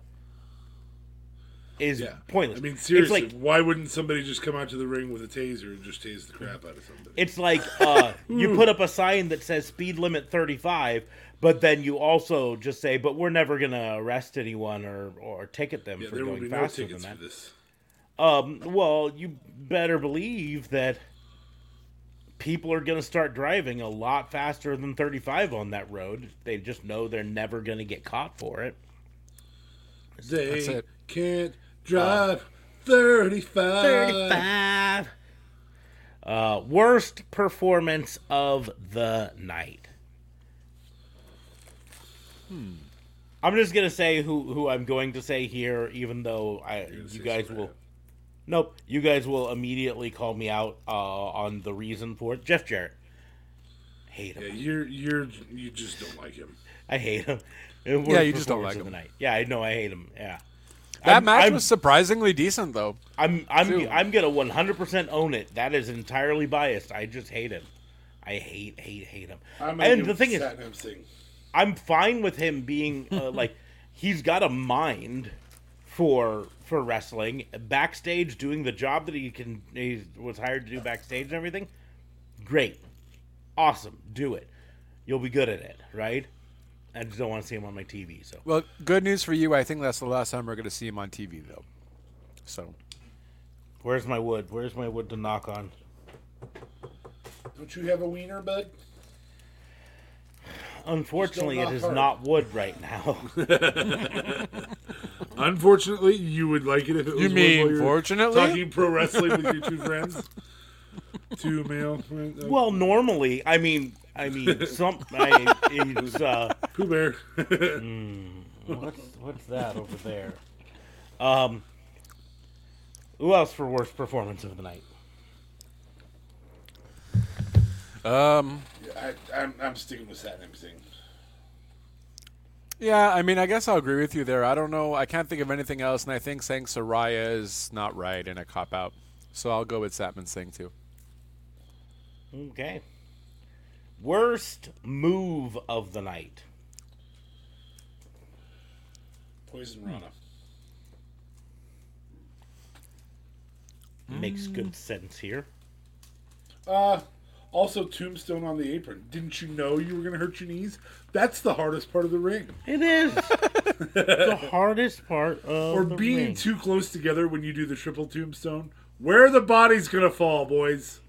B: is
C: yeah.
B: pointless.
C: I mean, seriously,
B: it's like
C: why wouldn't somebody just come out to the ring with a taser and just tase the crap out of somebody?
B: it's like uh, <laughs> you put up a sign that says speed limit thirty five, but then you also just say, "But we're never gonna arrest anyone or or ticket them
C: yeah,
B: for
C: there will
B: going
C: be no
B: faster than that."
C: for this.
B: Um, well, you better believe that people are going to start driving a lot faster than 35 on that road. They just know they're never going to get caught for it.
C: They
D: That's it.
C: can't drive 35.
B: 35. Uh, worst performance of the night. Hmm. I'm just gonna say who who I'm going to say here, even though I you guys
C: Saraya.
B: will. Nope, you guys will immediately call me out uh, on the reason for it. Jeff Jarrett, hate him.
C: Yeah, you're you're you just don't like him.
B: I hate him.
D: Yeah, you just don't
B: Performance
D: like
B: of
D: him.
B: the night. Yeah, I know I hate him. Yeah.
D: That
B: I'm-
D: match
B: I'm-
D: was surprisingly decent, though.
B: I'm I'm
D: too.
B: I'm gonna 100% own it. That is entirely biased. I just hate him. I hate hate hate him. And the thing is,
C: Satnam
B: I'm fine with him being uh, <laughs> like he's got a mind for for wrestling backstage, doing the job that he can he was hired to do backstage and everything. Great, awesome, do it. You'll be good at it, right? I just don't want to see him on my TV. So
D: Well, good news for you. I think that's the last time we're going to see him on TV, though. So
B: where's my wood? Where's my wood to knock on?
C: Don't you have a wiener, bud?
B: Unfortunately,
C: it is
B: it
C: don't
B: is
C: knock
B: not wood right now. <laughs>
C: Unfortunately, you would like it if it was
D: You
C: one
D: mean
C: while you're
D: fortunately?
C: talking pro wrestling with your two <laughs> friends, two male friends.
B: Well, normally, I mean, I mean, some I, it's uh,
C: Pooh Bear. <laughs>
B: what's what's that over there? Um, who else for worst performance of the night?
D: Um,
C: I, I'm, I'm sticking with Satnam Singh.
D: yeah, I mean, I guess I'll agree with you there. I don't know. I can't think of anything else, and I think saying Saraya is not right and a cop out. So I'll go with Satnam Singh too.
B: Okay. Worst move of the night.
C: Poison Rana.
B: Makes good sense here.
C: Uh, also Tombstone on the apron. Didn't you know you were gonna hurt your knees? That's the hardest part of the ring.
B: It is <laughs> the hardest part of
C: Or
B: the
C: being
B: ring.
C: too close together when you do the triple tombstone. Where the body's gonna fall, boys?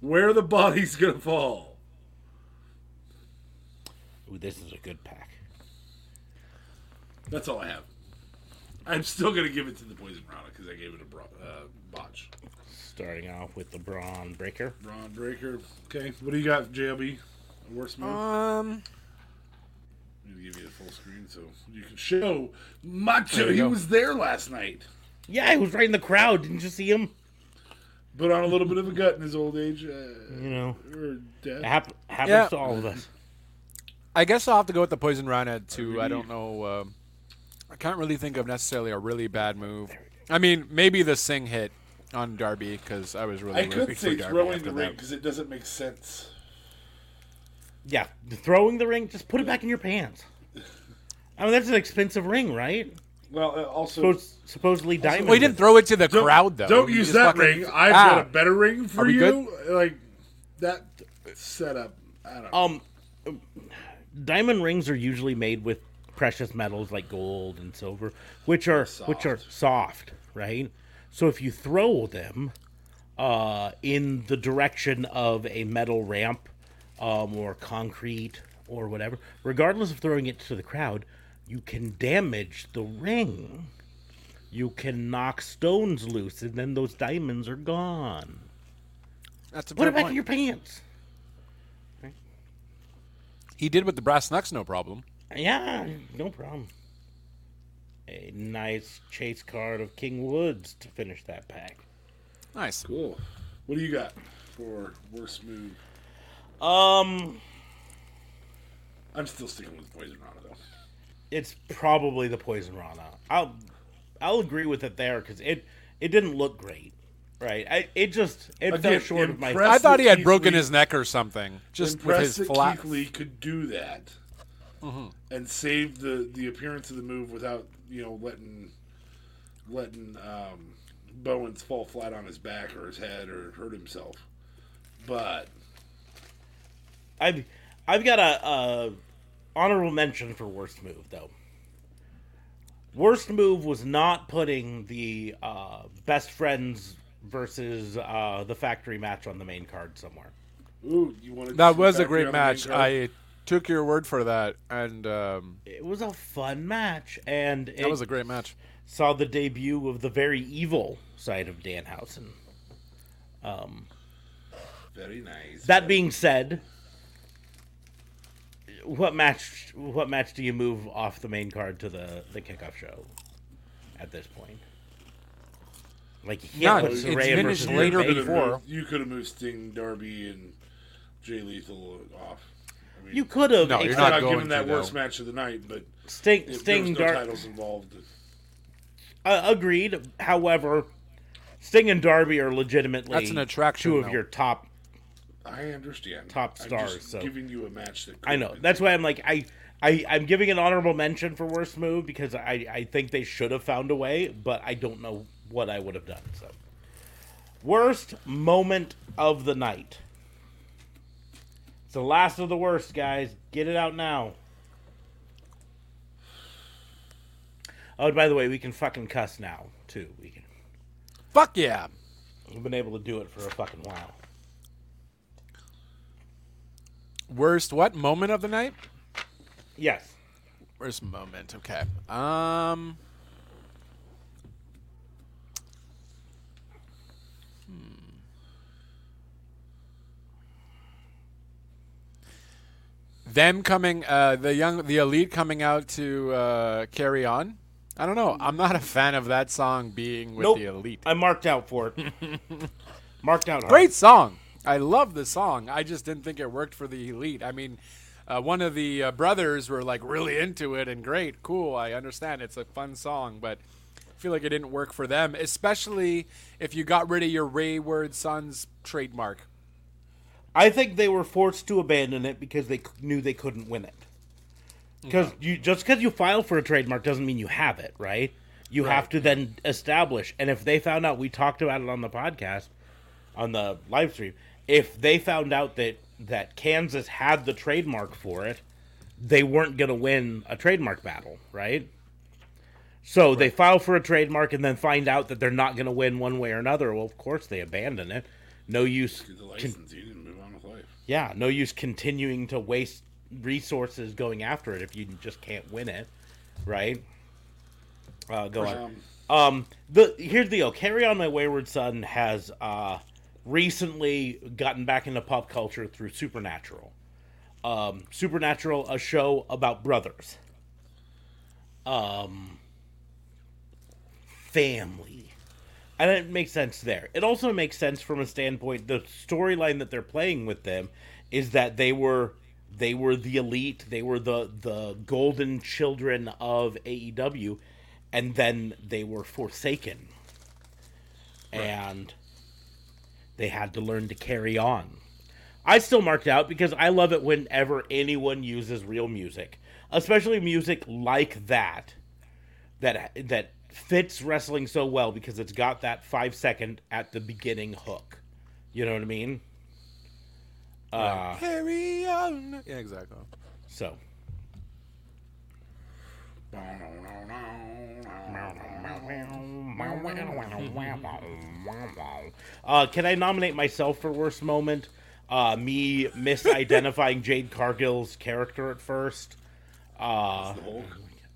C: Where the body's gonna fall?
B: Ooh, this is a good pack.
C: That's all I have. I'm still gonna give it to the Poison Rana because I gave it a bro- uh, botch.
B: Starting off with the Braun Breaker.
C: Braun Breaker. Okay, what do you got, JLB? A worst move?
D: Um,
C: I'm gonna give you the full screen so you can show Macho. He
D: go.
C: was there last night,
B: Yeah, he was right in the crowd. Didn't you see him?
C: Put on a little bit of a gut in his old age uh,
B: You know,
C: or death.
B: it hap- happens
D: Yeah.
B: to all of us.
D: I guess I'll have to go with the poison rana too. I don't know. Um, I can't really think of necessarily a really bad move. I mean, maybe the sing hit on Darby because I was really
C: I
D: rooting
C: could
D: for
C: say
D: Darby
C: throwing the ring because it doesn't make sense.
B: Yeah, throwing the ring, just put it back in your pants. I mean, that's an expensive ring, right?
C: Well, uh, also
B: Supposed, supposedly diamond.
D: Well, he didn't throw it to the
C: don't,
D: crowd though.
C: Don't
D: He
C: use
D: just
C: that
D: fucking-
C: ring. I've
D: Ah.
C: got a better ring for
D: Are we
C: you. Like that setup. I don't know.
B: Um, diamond rings are usually made with precious metals like gold and silver, which are which are soft, right? So if you throw them uh, in the direction of a metal ramp um, or concrete or whatever, regardless of throwing it to the crowd, you can damage the ring. You can knock stones loose, and then those diamonds are gone.
D: That's a
B: Put it back
D: point.
B: in your pants.
D: He did with the brass knucks, no problem.
B: Yeah, no problem. A nice chase card of King Woods to finish that pack.
D: Nice.
C: cool. What do you got for worst move?
B: Um,
C: I'm still sticking with poison rana though.
B: it's probably the Poison Rana. I'll I'll agree with it there because it it didn't look great, right? I it just it fell short of my.
C: impressed-
D: I thought he had
C: Keith
D: broken
C: Lee-
D: his neck or something, just with
C: Impressed
D: his
C: that
D: flat.
C: Keith Lee could do that and save the the appearance of the move without you know letting letting um, Bowens fall flat on his back or his head or hurt himself. But
B: I've I've got a, a honorable mention for worst move though. Worst move was not putting the uh, best friends versus uh, the factory match on the main card somewhere.
C: ooh, you wanted
D: That was a great
C: on the main
D: match. I took your word for that, and um,
B: It was a fun match, and it
D: that was a great match.
B: saw the debut of the very evil side of Danhausen.
C: very nice.
B: That being said, what match? What match do you move off the main card to the the kickoff show? At this point, like you
D: None.
B: can't
D: It's
B: Saraya
D: finished later
B: Ray.
C: could've
D: before.
C: moved- you could have moved Sting, Darby, and Jay Lethal off. I mean,
B: You could have.
D: No, you're not
C: not
D: going
C: giving that
D: to,
C: worst match of the night, but
B: Sting.
C: if there was
B: Sting.
C: no
B: Dar-
C: titles involved.
B: uh, agreed. However, Sting and Darby are legitimately
D: That's an attraction,
B: Two of
D: though.
B: your top
C: I understand.
B: Top
C: I'm
B: stars,
C: just
B: so-
C: giving you a match that
B: I know. That's why I'm like I, I I'm giving an honorable mention for worst move because I I think they should have found a way, but I don't know what I would have done. So, worst moment of the night. It's the last of the worst, guys. Get it out now. Oh, by the way, we can fucking cuss now too. We can.
D: Fuck yeah!
B: We've been able to do it for a fucking while.
D: Worst what moment of the night?
B: Yes.
D: Worst moment. Okay. Um. Them coming, uh, the young, the elite coming out to uh, carry on. I don't know. I'm not a fan of that song being with
B: Nope.
D: the elite.
B: I marked out for it. <laughs> marked out. hard.
D: Great song. I love the song. I just didn't think it worked for the elite. I mean, uh, one of the uh, brothers were like really into it and great, cool. I understand it's a fun song, but I feel like it didn't work for them, especially if you got rid of your Wayward Sons trademark.
B: I think they were forced to abandon it because they knew they couldn't win it. Because you just because you file for a trademark doesn't mean you have it, right? You have to then establish. And if they found out, we talked about it on the podcast, on the live stream. If they found out that that Kansas had the trademark for it, they weren't going to win a trademark battle, right? So they file for a trademark and then find out that they're not going to win one way or another. Well, of course they abandon it. No use.
C: the
B: con-
C: licensing and move on with life.
B: Yeah, no use continuing to waste resources going after it if you just can't win it, right? Uh, go on.
C: Um,
B: Um, the here's the deal. Carry on, my wayward son has uh recently gotten back into pop culture through Supernatural. Um, Supernatural, a show about brothers. Um, family. And it makes sense there. It also makes sense from a standpoint the storyline that they're playing with them is that they were they were the elite. They were the the golden children of AEW, and then they were forsaken, and they had to learn to carry on. I still marked out because I love it whenever anyone uses real music, especially music like that, that that fits wrestling so well because it's got that five second at the beginning hook. You know what I mean? Uh,
D: Carry on. Yeah, exactly.
B: so Uh, can I nominate myself for worst moment? Uh, me misidentifying <laughs> Jade Cargill's character at first. Uh,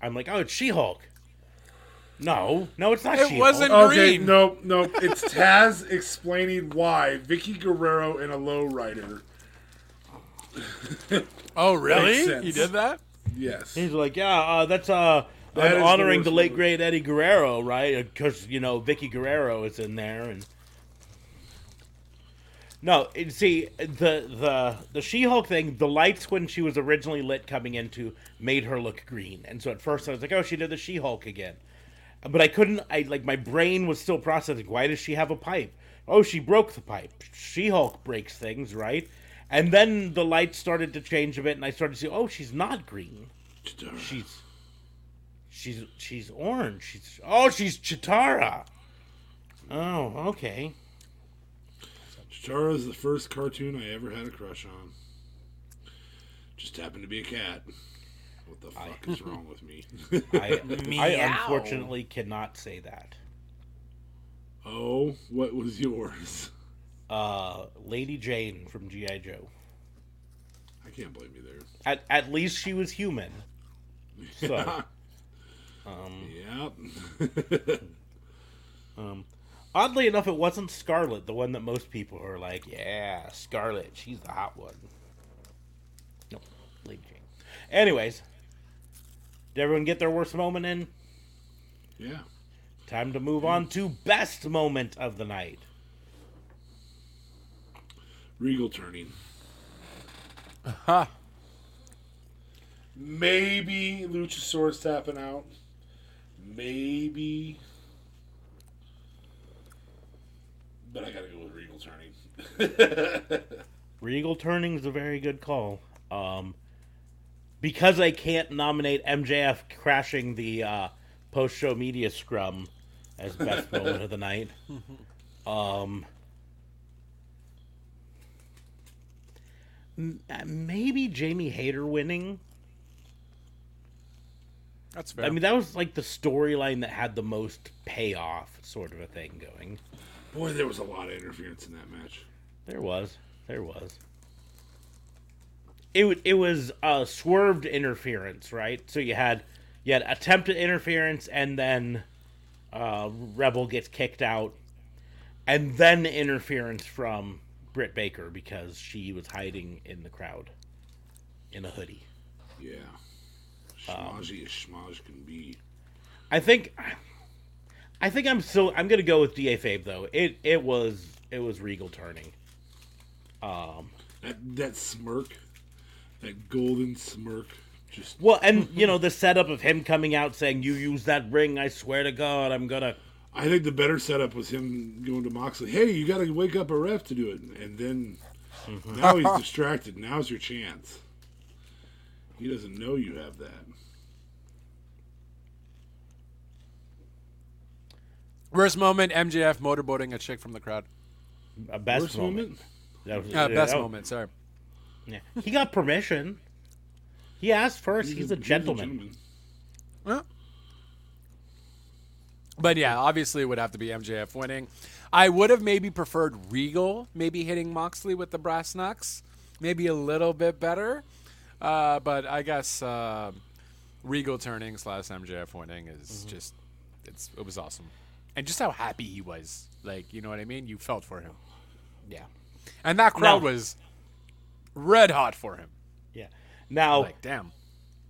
B: I'm like, oh, it's She-Hulk. No, no, it's not
D: It
B: She-Hulk.
D: wasn't-
C: Okay,
D: Green.
C: no, no. It's Taz explaining why Vickie Guerrero and a lowrider. <laughs>
D: Oh, really?
C: sense.
D: You did that?
C: Yes.
B: He's like, yeah, uh, that's uh,
C: That
B: I'm
C: is the
B: honoring
C: worst
B: the, late
C: moment.
B: great Eddie Guerrero, right? Because you know Vickie Guerrero is in there, and no, it- see the the the She-Hulk thing. The lights when she was originally lit coming into made her look green, and so at first I was like, oh, she did the She-Hulk again, but I couldn't. I like my brain was still processing. Why does she have a pipe? Oh, she broke the pipe. She-Hulk breaks things, right? And then the lights started to change a bit, and I started to see, oh, she's not green. She's she's she's orange. She's oh, she's Cheetara. Oh, okay.
C: Cheetara is the first cartoon I ever had a crush on. Just happened to be a cat. What the fuck <laughs> is wrong with me?
B: I <laughs> I unfortunately cannot say that.
C: oh, what was yours?
B: Uh, Lady Jane from GI Joe.
C: I can't blame you there.
B: At at least she was human. So <laughs> um,
C: Yep.
B: Um, oddly enough, it wasn't Scarlett, the one that most people are like, yeah, Scarlett, she's the hot one. No, Lady Jane. Anyways, did everyone get their worst moment in?
C: yeah.
B: Time to move on to best moment of the night.
C: Regal turning.
D: Ha.
C: Maybe Luchasaurus tapping out. Maybe. But I gotta go with Regal turning. <laughs>
B: Regal turning is a very good call. Um, because I can't nominate MJF crashing the uh, post-show media scrum as best moment of the night. <laughs> Um, uh, maybe Jamie Hayter winning.
D: That's fair.
B: I mean, that was like the storyline that had the most payoff, sort of a thing going.
C: Boy, there was a lot of interference in that match.
B: There was. There was. It it was uh, swerved interference, right? So you had you had attempted interference, and then uh, Rebel gets kicked out, and then interference from Britt Baker because she was hiding in the crowd in a hoodie.
C: Yeah. Schmozzy as schmoz can be.
B: I think I think I'm still I'm gonna go with Da Fabe though. It it was it was Regal turning.
C: That that smirk, that golden smirk, just
B: Well, and <laughs> you know the setup of him coming out saying, "You use that ring, I swear to God, I'm gonna."
C: I think the better setup was him going to Moxley. Hey, you got to wake up a ref to do it, and then now he's <laughs> distracted. Now's your chance. He doesn't know you have that.
D: Worst moment: MJF motorboating a chick from the crowd.
B: A best
C: Worst
B: moment.
C: moment?
B: That was,
D: Uh, best
B: that-
D: moment. Sorry.
B: Yeah. He got permission. He asked first. He's, a gentleman.
D: Well, But yeah, obviously it would have to be MJF winning. I would have maybe preferred Regal maybe hitting Moxley with the brass knucks, maybe a little bit better. Uh, but I guess uh, Regal turning slash MJF winning is
B: Mm-hmm.
D: just it's it was awesome, and just how happy he was. Like you know what I mean? You felt for him,
B: Yeah.
D: and that crowd
B: No.
D: was red hot for him.
B: Yeah. Now,
D: Like damn.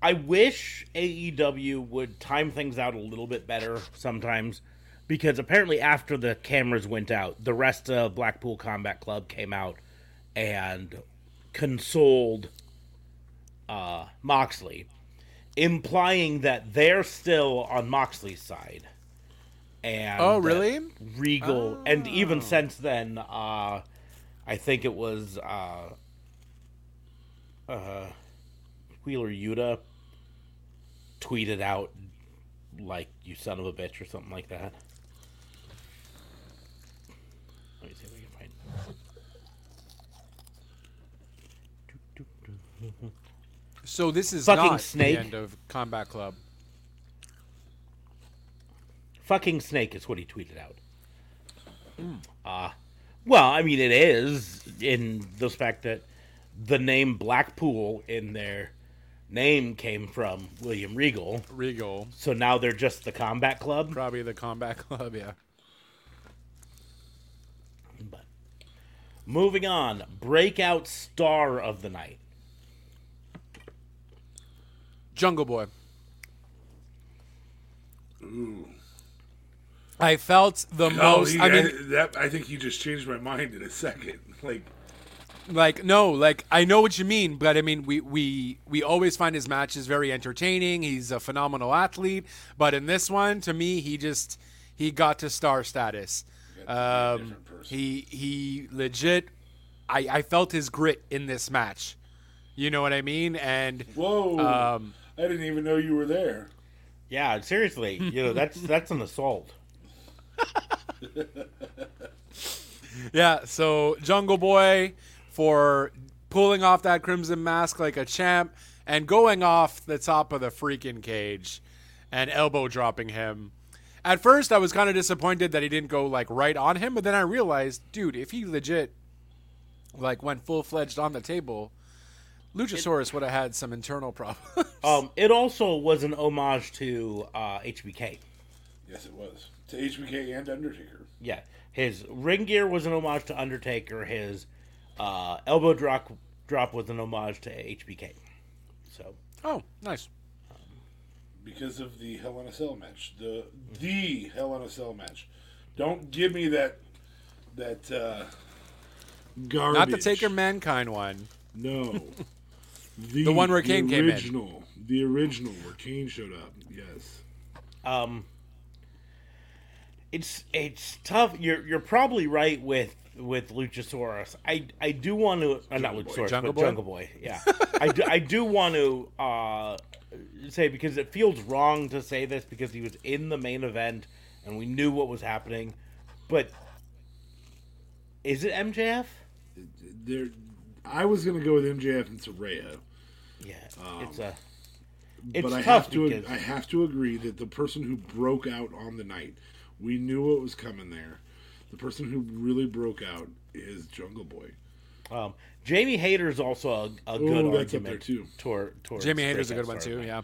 B: I wish AEW would time things out a little bit better sometimes because apparently after the cameras went out, the rest of Blackpool Combat Club came out and consoled uh, Moxley, implying that they're still on Moxley's side. And
D: Oh, really?
B: Regal, and even since then, uh, I think it was uh, uh, Wheeler Yuta tweeted out like "you son of a bitch" or something like that. Let me see if we can find.
D: So this is
B: Fucking
D: not
B: snake.
D: the end of Combat Club.
B: Fucking snake is what he tweeted out. Uh, well, I mean, it is in the fact that the name Blackpool in their name came from William Regal.
D: Regal,
B: So now they're just the Combat Club.
D: probably the Combat <laughs> Club. Yeah.
B: But moving on, breakout star of the night.
D: Jungle Boy. Ooh. I felt the
C: Oh,
D: most.
C: he-
D: I mean,
C: I, that I think you just changed my mind in a second. <laughs> Like,
D: like no, like I know what you mean, but I mean, we we we always find his matches very entertaining. He's a phenomenal athlete, but in this one, to me, he just he got to star status. Um, he he legit. I I felt his grit in this match. You know what I mean? And
C: whoa!
D: um,
C: I didn't even know you were there.
B: Yeah, seriously, you know that's <laughs> that's an assault. <laughs>
D: Yeah, so Jungle Boy for pulling off that crimson mask like a champ and going off the top of the freaking cage and elbow dropping him. At first, I was kind of disappointed that he didn't go like right on him, but then I realized, dude, if he legit like went full fledged on the table, Luchasaurus would have had some internal problems.
B: Um, it also was an homage to uh, HBK.
C: Yes, it was to HBK and Undertaker.
B: Yeah, his ring gear was an homage to Undertaker. His uh, elbow drop drop was an homage to HBK. So
D: oh, nice.
C: because of the Hell in a Cell match, the the Hell in a Cell match. Don't give me that that uh, garbage.
D: Not the Taker Mankind one.
C: No, <laughs> the,
D: The one where Kane came in.
C: original, the original where Kane showed up. Yes,
B: um, it's it's tough. You're you're probably right with with Luchasaurus. I I do want to uh, not
C: Boy.
B: Luchasaurus,
D: Jungle
B: but
D: Boy?
B: Jungle Boy. Yeah, I do, I do want to uh, say because it feels wrong to say this because he was in the main event and we knew what was happening, but is it MJF?
C: there. I was gonna go with MJF and Saraya,
B: Yeah, it's a. It's
C: but I
B: tough
C: have to
B: because
C: I have to agree that the person who broke out on the night, we knew what was coming there. The person who really broke out is Jungle Boy.
B: um, Jamie Hayter's also a, a good
C: Ooh, that's up
B: argument
C: there, too.
B: Toward, towards
D: Jamie Hayter's a good one too. Yeah.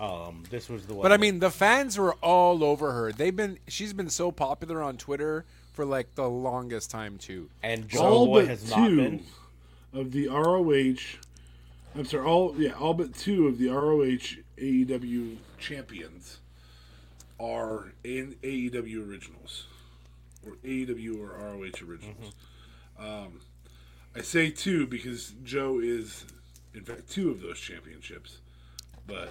B: Um, this was the one.
D: But I mean, the fans were all over her. They've been she's been so popular on Twitter for like the longest time too.
B: and Jungle
C: all
B: Boy
C: but
B: has not
C: two
B: been.
C: of the ROH. I'm sorry, all yeah, all but two of the ROH AEW champions are in AEW originals, or AEW or ROH originals. Um, I say two because Joe is, in fact, two of those championships, but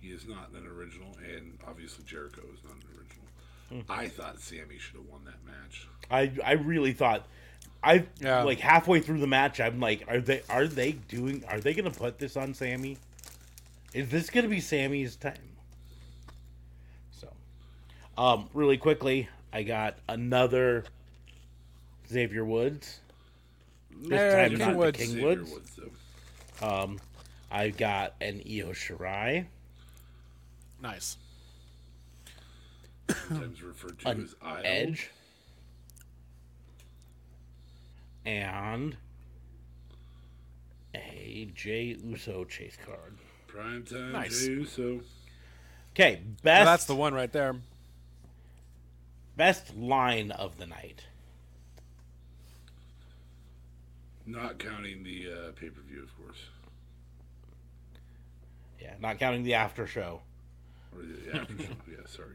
C: he is not an original, and obviously Jericho is not an original. I thought Sammy should have won that match.
B: I I really thought. I
D: Yeah.
B: like halfway through the match. I'm like, are they are they doing? Are they gonna put this on Sammy? Is this gonna be Sammy's time? So, um, really quickly, I got another Xavier Woods. This
D: Yeah,
B: time
D: King
B: not
D: Woods.
B: the King Woods.
C: Woods, though.
B: Um, I got an Io Shirai,
D: Nice.
C: sometimes referred to
B: an
C: as Io.
B: Edge, and a Jey Uso chase card.
C: Primetime
D: Nice.
C: Jey Uso.
B: Okay,
D: Well,
B: best
D: that's the one right there.
B: Best line of the night.
C: Not counting the uh, pay per view, of course.
B: Yeah, not counting the after show.
C: Or the after show. <laughs> Yeah, sorry.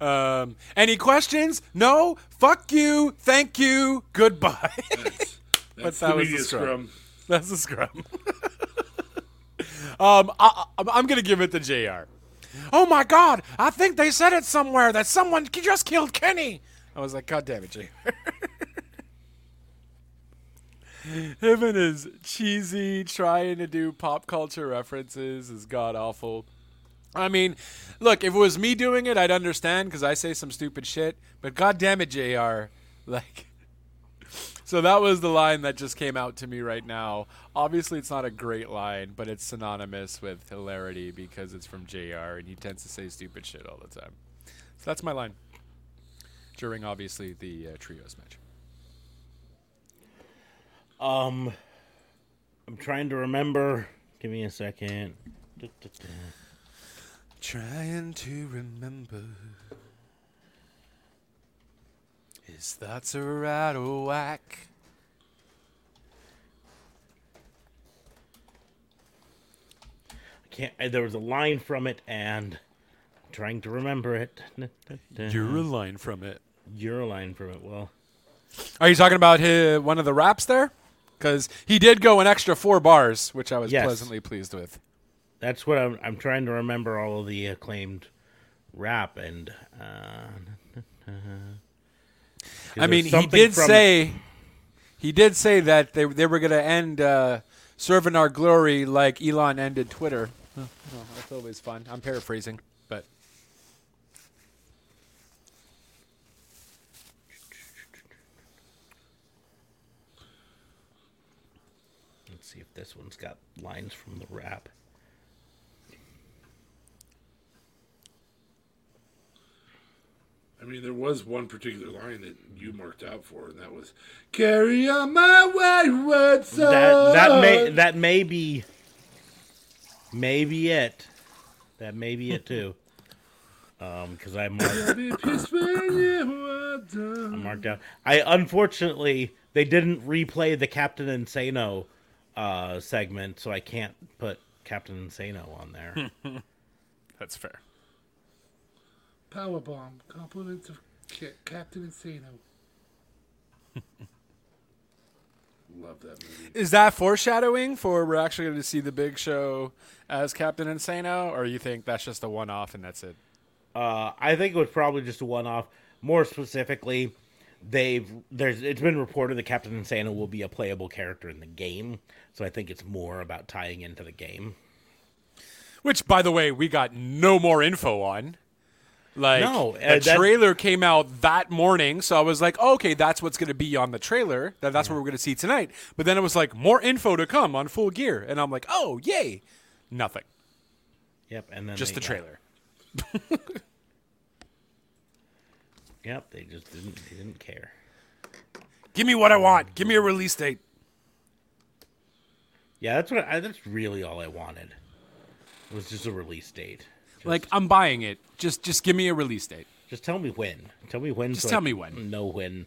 D: Um, any questions? No. Fuck you. Thank you. Goodbye.
C: That's, <laughs> that's
D: that
C: the
D: was the scrum.
C: scrum.
D: That's the scrum. <laughs> um, I, I, I'm gonna give it to Jr. Oh my God! I think they said it somewhere that someone just killed Kenny. I was like, God damn it, Jr. Him and his cheesy trying to do pop culture references is god awful. I mean, look, if it was me doing it, I'd understand because I say some stupid shit. But god damn it, Jr. Like, so that was the line that just came out to me right now. Obviously, it's not a great line, but it's synonymous with hilarity because it's from JR and he tends to say stupid shit all the time. So that's my line during obviously the uh, trios match.
B: Um, I'm trying to remember. Give me a second.
D: Trying to remember. His thoughts are out of whack.
B: I can't. I, there was a line from it, and I'm trying to remember it. <laughs>
D: You're a line from it.
B: You're a line from it. Well,
D: Are you talking about his, one of the raps there? Because he did go an extra four bars, which I was
B: Yes.
D: pleasantly pleased with.
B: that's what I'm. I'm trying to remember all of the acclaimed rap and. Uh, <laughs>
D: I mean, he did
B: from-
D: say he did say that they they were going to end uh, serving our glory like Elon ended Twitter. Oh, well, that's always fun. I'm paraphrasing, but
B: Let's see if this one's got lines from the rap.
C: I mean, there was one particular line that you marked out for, and that was "Carry on my wayward son."
B: That that may that may be maybe it. That may be it too. <laughs> Um, because I marked,
C: Be pissed when you are done.
B: I marked out. I unfortunately they didn't replay the Captain Insano uh segment, so I can't put Captain Insano on there. <laughs>
D: that's fair.
C: Powerbomb. Compliments of Ca- Captain Insano. <laughs> Love that movie.
D: Is that foreshadowing for we're actually going to see the Big Show as Captain Insano, or you think that's just a one-off and that's it?
B: Uh, I think it was probably just a one-off. More specifically, they've there's it's been reported that Captain Insano will be a playable character in the game, so I think it's more about tying into the game.
D: Which, by the way, we got no more info on. Like
B: No,
D: the
B: uh, that-
D: trailer came out that morning, so I was like, okay, that's what's going to be on the trailer. That that's what we're going to see tonight. But then it was like more info to come on Full Gear, and I'm like, oh yay, nothing,
B: Yep, and then
D: just the trailer. <laughs>
B: Yep, they just didn't they didn't care.
D: Give me what I want. Give me a release date.
B: Yeah, that's what I, that's really all I wanted. It was just a release date. Just,
D: Like I'm buying it. Just just give me a release date.
B: just tell me when. Tell me when.
D: Just
B: so I
D: tell me when.
B: Know when.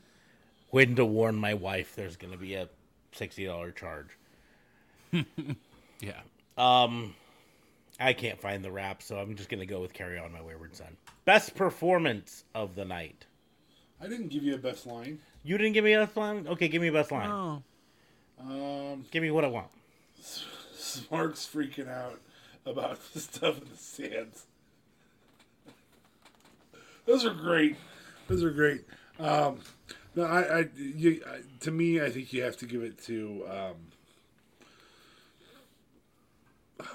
B: When to warn my wife there's going to be a sixty dollar charge. <laughs>
D: Yeah.
B: Um, I can't find the rap, so I'm just going to go with "Carry On, My Wayward Son." Best performance of the night.
C: I didn't give you a best line.
B: You didn't give me a best line. Okay, give me a best line.
D: Oh.
C: Um,
B: Give me what I want.
C: Mark's freaking out about <laughs> the stuff in the sands. Those are great. Those are great. Um, no, I, I, you, I, to me, I think you have to give it to um,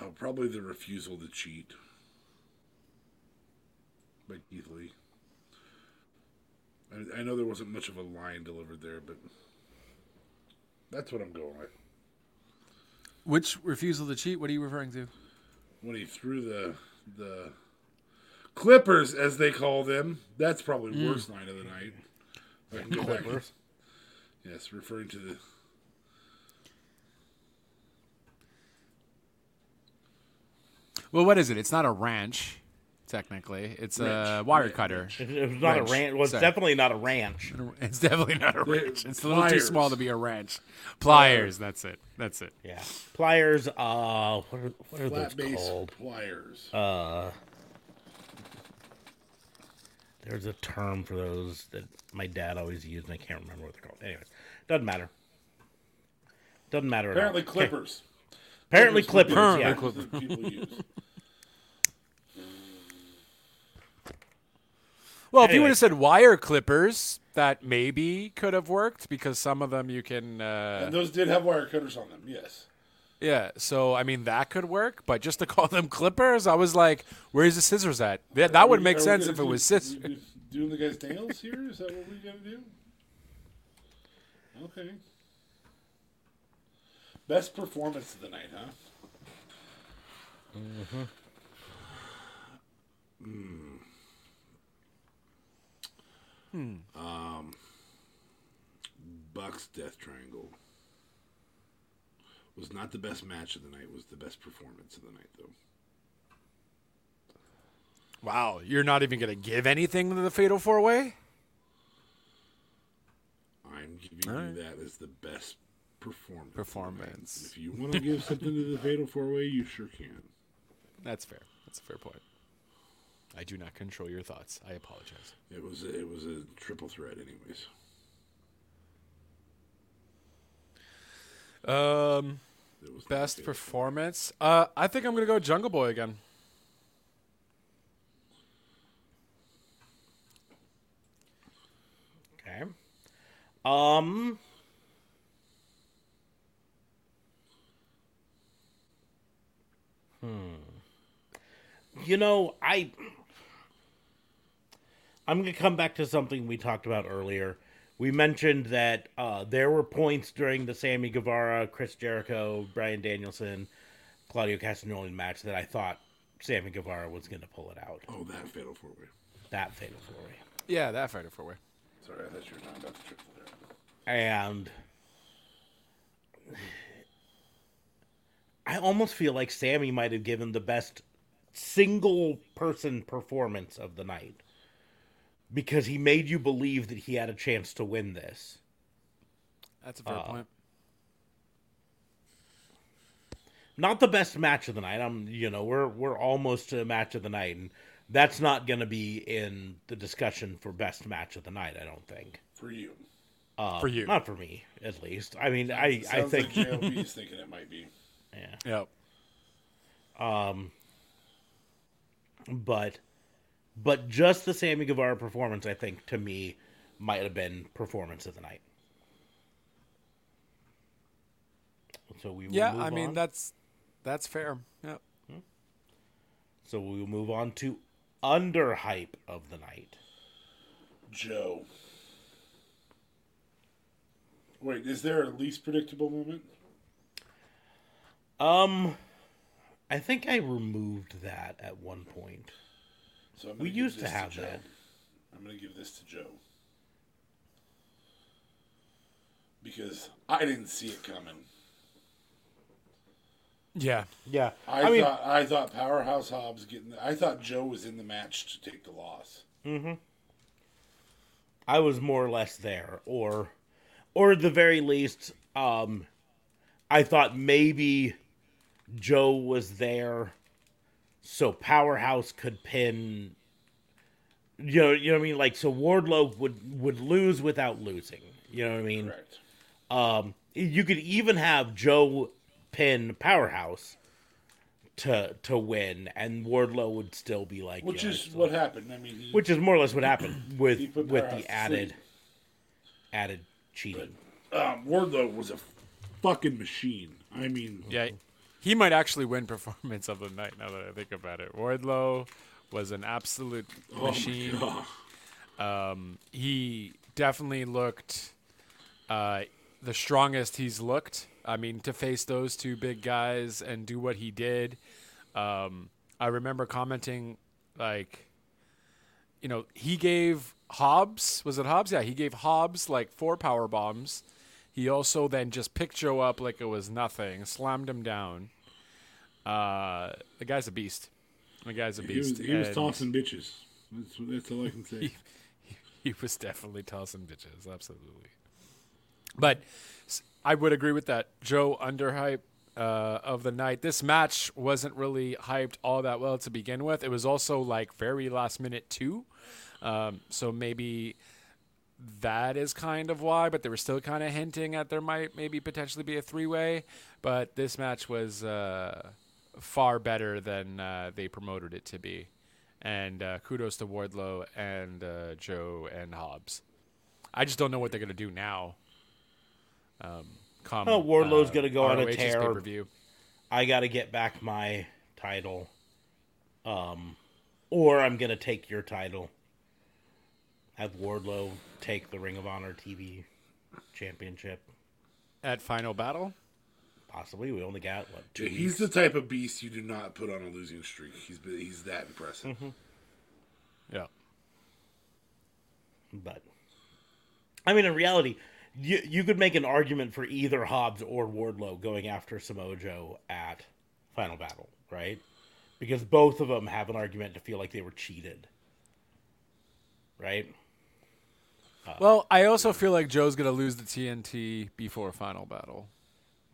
C: oh, probably the refusal to cheat by Keith Lee. I, I know there wasn't much of a line delivered there, but that's what I'm going with.
D: Which refusal to cheat? What are you referring to?
C: When he threw the the Clippers, as they call them. That's probably mm. worst line of the night. If I can go back-. <laughs> Yes, referring to the.
D: Well, what is it? It's not a ranch, technically. It's a
C: Wrench.
D: wire cutter.
C: wrench. <laughs>
B: It, it was not
D: Ranch.
B: a ranch. Well, it's
D: Sorry.
B: definitely not a ranch. <laughs>
D: It's definitely not a ranch. It's a little too small to be a ranch. Pliers. That's it. That's it.
B: Yeah, pliers. Uh, what are, what are those
C: Flat base
B: called?
C: pliers.
B: Uh, there's a term for those that my dad always used, and I can't remember what they're called. Anyways, doesn't matter. Doesn't matter. at all.
C: Apparently,
B: Okay.
C: Clippers.
B: Apparently
C: Clippers
B: Clippers.
C: would
B: yeah.
C: the ones that people use.
D: Well, if you would have said wire clippers, that maybe could have worked because some of them you can. Uh,
C: And those did have wire cutters on them. Yes.
D: yeah, so I mean that could work, but just to call them clippers, I was like, "Where's the scissors at?" That, that would
C: we-
D: make sense
C: gonna
D: if it was scissors.
C: we- we Doing the guy's nails here? Is that what we gotta do? Okay. Best performance of the night, huh? Mm-hmm. Hmm. Um, Bucks Death Triangle was not the best match of the night. Was the best performance of the night, though.
D: Wow, you're not even gonna give anything to the Fatal Four Way?
C: I'm giving
D: Alright.
C: you that as the best performance.
D: Performance.
C: If you want to give something to the Fatal Four Way, you sure can.
D: That's fair. That's a fair point. I do not control your thoughts. I apologize.
C: It was a, it was a triple threat, anyways.
D: Um,
C: It was
D: best performance. Uh, I think I'm gonna go Jungle Boy again.
B: Okay. Um. Hmm. You know, I. I'm going to come back to something we talked about earlier. We mentioned that uh, there were points during the Sammy Guevara, Chris Jericho, Bryan Danielson, Claudio Castagnoli match that I thought Sammy Guevara was going to pull it out.
C: Oh, that Fatal Four Way.
B: That fatal four way.
D: Yeah, that Fatal Four Way.
C: Sorry, I thought you were talking about the triple threat.
B: and I almost feel like Sammy might have given the best single person performance of the night because he made you believe that he had a chance to win this.
D: That's a fair point.
B: Not the best match of the night. I'm, you know, we're we're almost to a match of the night, and that's not going to be in the discussion for best match of the night. I don't think.
C: For you.
B: Uh,
D: For you.
B: not for me, at least. I mean, I I think
C: like JLB <laughs> is thinking it might be.
B: yeah.
D: Yep. Um.
B: but but just the Sammy Guevara performance, I think, to me, might have been performance of the night. So we will
D: Yeah,
B: move
D: I mean
B: on.
D: that's that's fair. Yep.
B: so we will move on to underhype of the night.
C: Joe. Wait, is there a least predictable moment?
B: Um, I think I removed that at one point.
C: So I'm
B: We used to have
C: Joe.
B: that.
C: I'm going to give this to Joe. Because I didn't see it coming.
D: Yeah.
B: Yeah,
C: I,
B: I, mean,
C: thought I thought Powerhouse Hobbs getting. I thought Joe was in the match to take the loss. Mm-hmm.
B: I was more or less there, or, or at the very least, um, I thought maybe Joe was there, so Powerhouse could pin. You know, you know what I mean. Like, so Wardlow would would lose without losing. You know what I mean.
C: Correct.
B: Um, you could even have Joe pin Powerhouse to to win, and Wardlow would still be like,
C: Which
B: yeah,
C: is
B: it's-
C: what happened. I mean, he,
B: which is more or less what happened with with the added
C: sleep.
B: added cheating.
C: um, Wardlow was a fucking machine. I mean,
D: Yeah. He might actually win performance of the night now that I think about it. Wardlow was an absolute
C: oh
D: machine.
C: God.
D: he definitely looked uh, the strongest he's looked. I mean, to face those two big guys and do what he did. Um, I remember commenting, like, you know, he gave Hobbs, was it Hobbs? Yeah, he gave Hobbs like four power bombs. He also then just picked Joe up like it was nothing, slammed him down. Uh, the guy's a beast. The guy's a
C: He was,
D: beast.
C: he was tossing bitches. That's, that's all I can say. <laughs>
D: he was definitely tossing bitches, absolutely. But I would agree with that. Joe underhype uh, of the night. This match wasn't really hyped all that well to begin with. It was also like very last minute too. Um, so maybe that is kind of why, but they were still kind of hinting at there might maybe potentially be a three way. But this match was uh, far better than uh, they promoted it to be. And uh, kudos to Wardlow and uh, Joe and Hobbs. I just don't know what they're going to do now. Um, come,
B: Oh, Wardlow's
D: uh,
B: gonna go on a tear.
D: pay-per-view.
B: I got to get back my title. Um, or I'm going to take your title. Have Wardlow take the Ring of Honor TV championship.
D: at Final Battle.
B: Possibly. We only got, what, two
C: Yeah, he's the type of beast you do not put on a losing streak. He's he's that impressive. Mm-hmm.
D: Yeah.
B: But I mean, in reality, you you could make an argument for either Hobbs or Wardlow going after Samoa Joe at Final Battle, right? Because both of them have an argument to feel like they were cheated, right?
D: Well, I also feel like Joe's gonna lose the TNT before Final Battle.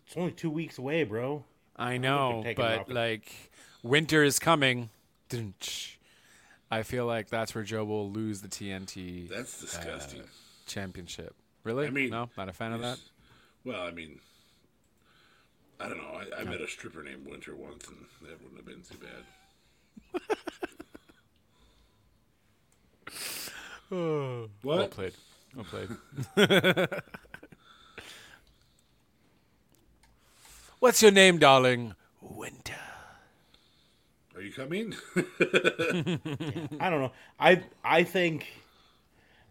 B: It's only two weeks away, bro.
D: I know,
B: take him off
D: but like winter is coming. I feel like that's where Joe will lose the TNT
C: That's uh, disgusting.
D: championship. Really?
C: I mean-
D: no, not a fan of that.
C: Well, I mean, I don't know. I, I met a stripper named Winter once, and that wouldn't have been too bad. <laughs>
D: Well
C: What?
D: played. Well played. <laughs> What's your name, darling? Winter.
C: Are you coming? <laughs>
B: I don't know. I I think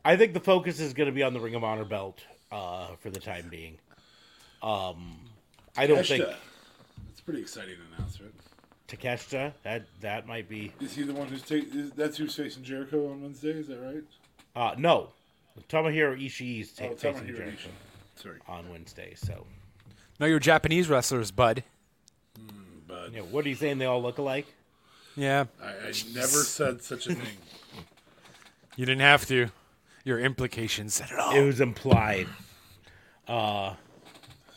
B: I think the focus is going to be on the Ring of Honor belt uh, for the time being. Um, I don't think
C: Eshta. It's a pretty exciting announcement.
B: Takeshita that that might be
C: Is he the one who's taking? That's who's facing Jericho on Wednesday. Is that right?
B: uh, no Tomohiro Ishii's ta-
C: Oh,
B: facing
C: Tomohiro
B: Jericho
C: Ishii. Sorry,
B: on Wednesday. So,
D: No, you're Japanese wrestlers, bud.
C: but
B: you know, what are you saying? They all look alike?
D: Yeah,
C: I, I never said such a thing.
D: you didn't have to. Your implications said it all.
B: It was implied. Uh,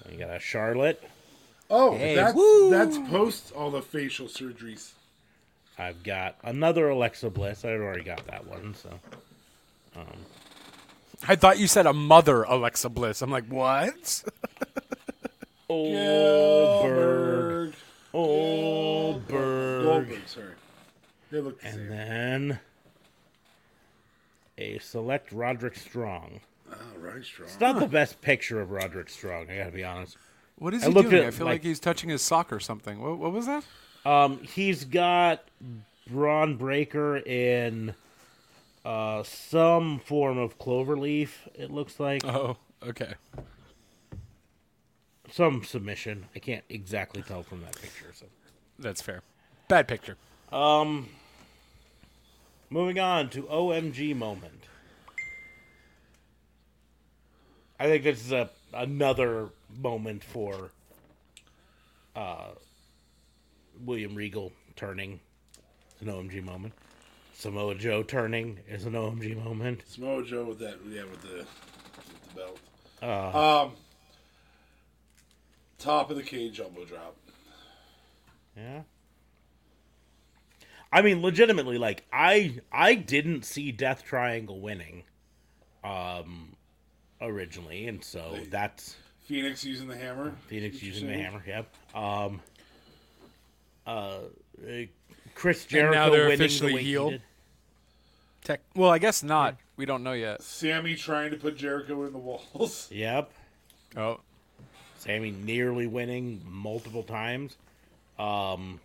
B: you got a Charlotte.
C: Oh,
D: Hey,
C: that's
D: woo!
C: that's post all the facial surgeries.
B: I've got another Alexa Bliss. I've already got that one. So Um.
D: I thought you said a mother Alexa Bliss. I'm like, what? <laughs>
B: Goldberg,
C: Goldberg.
B: Goldberg,
C: Goldberg. Sorry, they look the
B: and
C: same.
B: then a select Roderick Strong.
C: Oh, right, strong.
B: It's not the best picture of Roderick Strong. I gotta be honest.
D: What is
B: I
D: he
B: looked
D: doing?
B: at,
D: I feel
B: like-
D: like, he's touching his sock or something. What, what was that?
B: Um, he's got Bron Breakker in uh, some form of clover leaf. It looks like
D: Oh, okay.
B: Some submission. I can't exactly tell from that picture. So,
D: That's fair. Bad picture.
B: Um, moving on to OMG moment. I think this is a another moment for uh, William Regal turning. It's an OMG moment. Samoa Joe turning is an OMG moment.
C: Samoa Joe with that, yeah, with the, with the belt. um, top of the cage elbow drop.
B: Yeah. I mean, legitimately, like I I didn't see Death Triangle winning, um, originally, and so that's
C: Fenix using the hammer. Fenix
B: using the hammer. Yep. Um. Uh, uh, Chris
D: And
B: Jericho
D: now they're
B: winning
D: officially
B: the way he.
D: Tech. Well, I guess not. We don't know yet.
C: Sammy trying to put Jericho in the walls.
B: Yep.
D: Oh,
B: Sammy nearly winning multiple times. Um,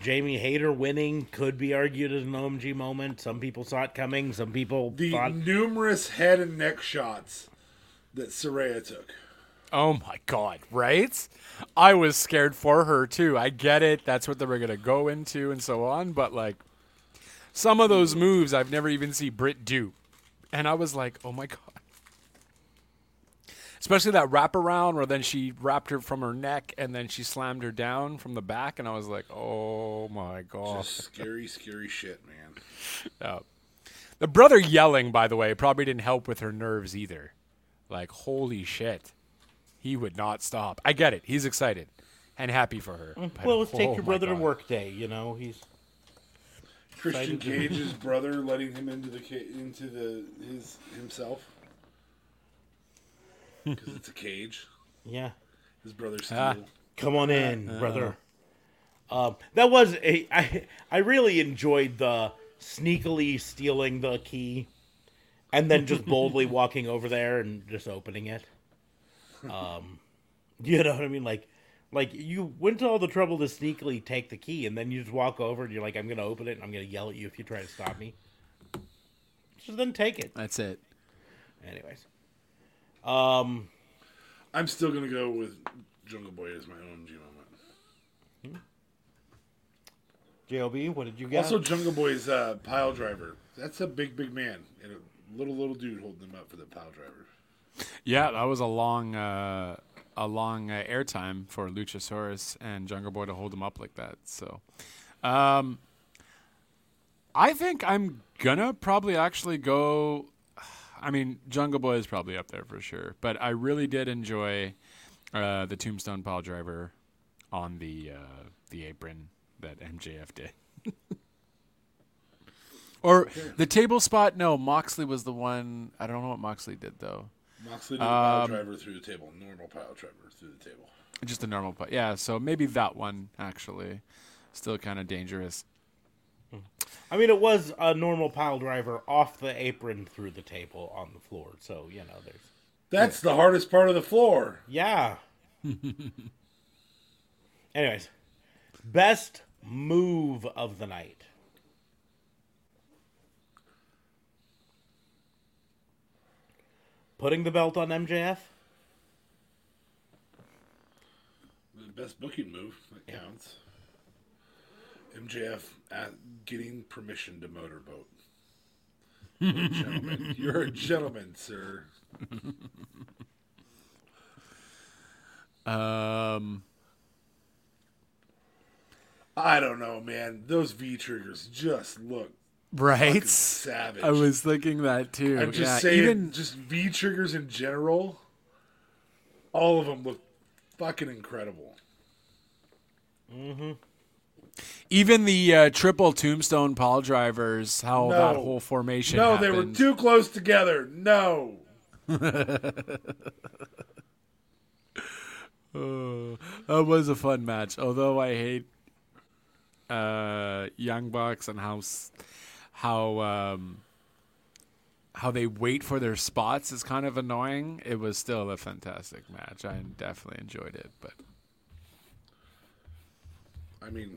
B: Jamie Hayter winning could be argued as an OMG moment. Some people saw it coming. Some people
C: The
B: thought,
C: numerous head and neck shots that Saraya took.
D: oh my God! Right? I was scared for her too. I get it. That's what they were gonna go into and so on. But like, some of those moves I've never even seen Britt do, and I was like, oh my God. Especially that wraparound where then she wrapped her from her neck and then she slammed her down from the back, and I was like, oh my God.
C: Just scary, scary shit, man. <laughs>
D: Yeah. The brother yelling, by the way, probably didn't help with her nerves either. Like, holy shit. He would not stop. I get it. He's excited and happy for her. Mm-hmm. but
B: well, let's take
D: oh
B: your
D: my
B: brother to work day. You know, he's
C: Christian Cage's <laughs> brother letting him into the into the his himself because it's a cage.
B: Yeah.
C: His brother
D: Ah.
B: Come on in, brother. Um, that was a I I really enjoyed the sneakily stealing the key and then just boldly <laughs> walking over there and just opening it. Um, you know what I mean? Like, like you went to all the trouble to sneakily take the key, and then you just walk over and you're like, "I'm gonna open it, and I'm gonna yell at you if you try to stop me." Just then take it.
D: That's it.
B: Anyways, um,
C: I'm still gonna go with Jungle Boy as my OMG moment.
B: Job, what did you get?
C: Also, Jungle Boy's uh, pile driver. That's a big, big man and a little, little dude holding him up for the pile driver.
D: Yeah, that was a long, uh, a long uh, airtime for Luchasaurus and Jungle Boy to hold him up like that. So, um, I think I'm gonna probably actually go. I mean, Jungle Boy is probably up there for sure, but I really did enjoy uh, the Tombstone Pile Driver on the uh, the apron that MJF did. <laughs> or the table spot? No, Moxley was the one. I don't know what Moxley did though.
C: Moxley did a pile
D: Um,
C: driver through the table. Normal pile driver through the table.
D: Just a normal putt. Yeah, so maybe that one actually. Still kind of dangerous.
B: I mean, it was a normal pile driver off the apron through the table on the floor. So you know, there's
C: That's the hardest part of the floor.
B: yeah. <laughs> Anyways, best move of the night. Putting the belt on MJF.
C: The best booking move that counts. MJF at getting permission to motorboat. You're a gentleman. <laughs> You're a gentleman, sir.
D: Um,
C: I don't know, man. Those V triggers just look
D: right.
C: savage.
D: I was thinking that too.
C: I'm just
D: yeah,
C: saying,
D: even
C: just V triggers in general, all of them look fucking incredible.
D: Even the uh, triple tombstone pile drivers, how that whole formation.
C: No, they were too close together. No.
D: Uh, <laughs> that was a fun match. Although I hate uh, Young Bucks and how how um, how they wait for their spots is kind of annoying. It was still a fantastic match. I definitely enjoyed it. But
C: I mean,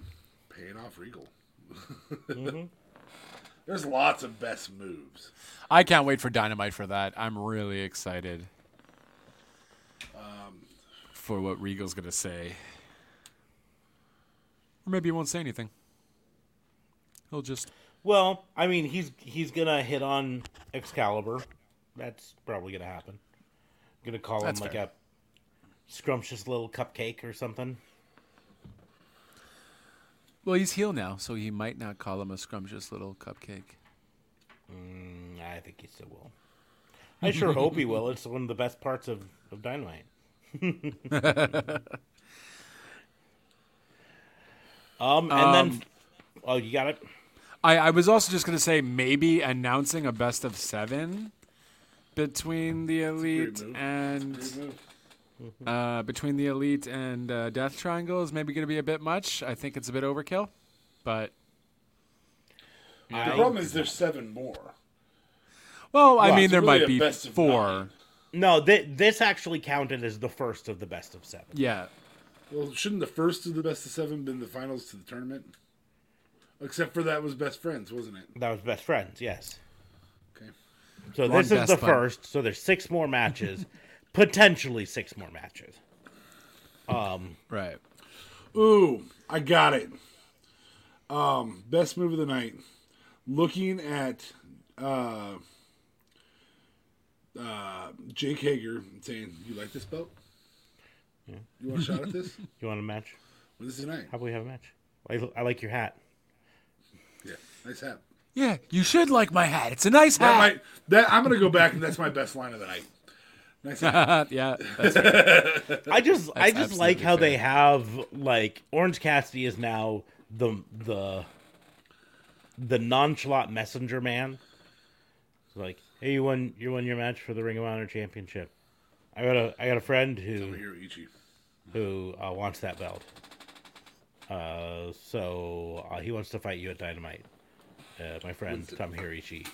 C: paying off Regal. Mm-hmm. <laughs> There's lots of best moves.
D: I can't wait for Dynamite for that. I'm really excited um, for what Regal's gonna say. Or maybe he won't say anything. He'll just
B: Well, I mean, he's he's gonna hit on Excalibur. That's probably gonna happen. I'm Gonna call
D: That's
B: him like
D: fair.
B: a scrumptious little cupcake or something.
D: Well, he's heel now, so he might not call him a scrumptious little cupcake.
B: Mm, I think he still will. I sure hope he will. It's one of the best parts of, of Dynamite. <laughs> um, and then, oh, you got it.
D: I, I was also just going to say maybe announcing a best of seven between the elite
C: move.
D: and
C: Great move.
D: uh, between the elite and uh, Death Triangle is maybe going to be a bit much. I think it's a bit overkill, but
C: The
B: I-
C: problem is there's seven more.
D: well, I
B: Well,
D: mean there
C: really
D: might be
C: best of
D: four.
C: nine.
B: No, th- this actually counted as the first of the best of seven.
D: Yeah,
C: Well, shouldn't the first of the best of seven been the finals to the tournament? Except for that was best friends, wasn't it?
B: That was best friends, yes.
C: Okay.
B: So
D: Wrong
B: this is the
D: bud.
B: first. So there's six more matches, <laughs> potentially six more matches.
D: Um, right.
C: Ooh, I got it. Um, best move of the night. Looking at uh, uh, Jake Hager saying, "You like this belt? Yeah. You want a shot at this? <laughs>
B: You want a match?
C: Well, this is tonight.
B: How about we have a match? I, I like your hat.
C: Yeah, nice hat.
D: Yeah, you should like my hat. It's a nice
C: That
D: hat.
C: might, that I'm gonna go back and that's my best line of the night. Nice <laughs>
D: yeah, that's right.
B: I just I just like
D: absolutely
B: how they have like Orange Cassidy is now the the the nonchalant messenger man. It's like, hey, you won you won your match for the Ring of Honor Championship. I got a I got a friend who
C: Tomohiro Ishii.
B: who uh, wants that belt. Uh, so uh, he wants to fight you at Dynamite. Uh, my friend Tom Hirishi.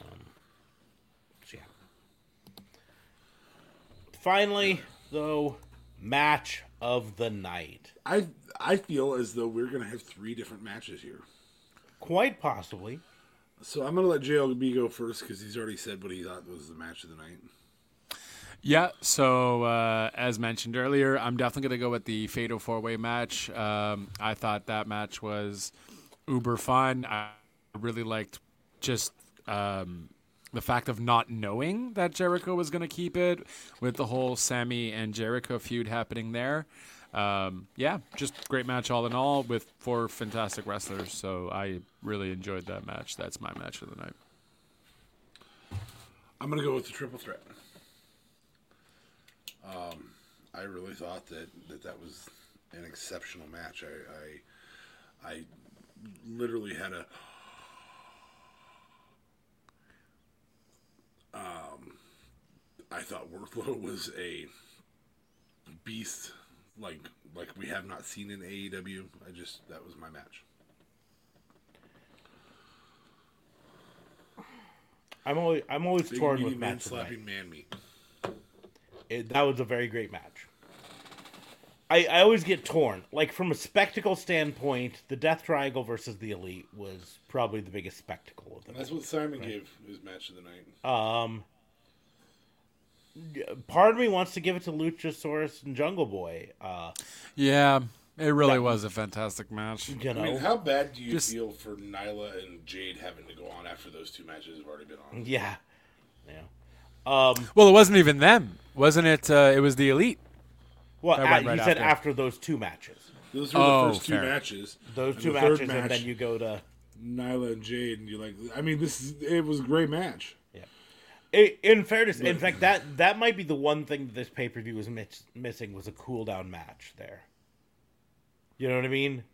B: Um, so yeah. Finally, though, match of the night.
C: I I feel as though we're gonna have three different matches here.
B: Quite possibly.
C: So I'm gonna let JLB go first because he's already said what he thought was the match of the night.
D: Yeah, so uh, as mentioned earlier, I'm definitely going to go with the Fatal Four Way match. Um, I thought that match was uber fun. I really liked just um, the fact of not knowing that Jericho was going to keep it with the whole Sammy and Jericho feud happening there. Um, yeah, just great match all in all with four fantastic wrestlers. So I really enjoyed that match. That's my match of the night.
C: I'm gonna go with the triple threat. Um, I really thought that that, that was an exceptional match. I, I I literally had a um, I thought Wardlow <laughs> was a beast like like we have not seen in AEW. I just that was my match.
B: I'm always I'm always
C: Big
B: torn with
C: man
B: match of the night.
C: slapping man meat.
B: It, that was a very great match. I, I always get torn. Like from a spectacle standpoint, the Death Triangle versus the Elite was probably the biggest spectacle of them.
C: That's what Simon gave his match of the night.
B: Um, part of me wants to give it to Luchasaurus and Jungle Boy. Uh,
D: Yeah, it really
B: That-
D: was a fantastic match.
B: you
C: I mean, how bad do you
D: Just-
C: feel for Nyla and Jade having to go on after those two matches have already been on?
B: yeah, yeah. Um,
D: Well, it wasn't even them, wasn't it? Uh, it was the elite.
B: Well,
D: That went
B: he
D: right
B: said
D: after.
B: after those two matches,
C: Those were
D: Oh,
C: the first two matches.
B: those two
C: the
B: matches,
C: match,
B: and then you go to.
C: Nyla and Jade, and you're like, I mean, this is it was a great match.
B: I- In fairness, in fact, that that might be the one thing that this pay per view was miss, missing was a cool down match there. You know what I mean?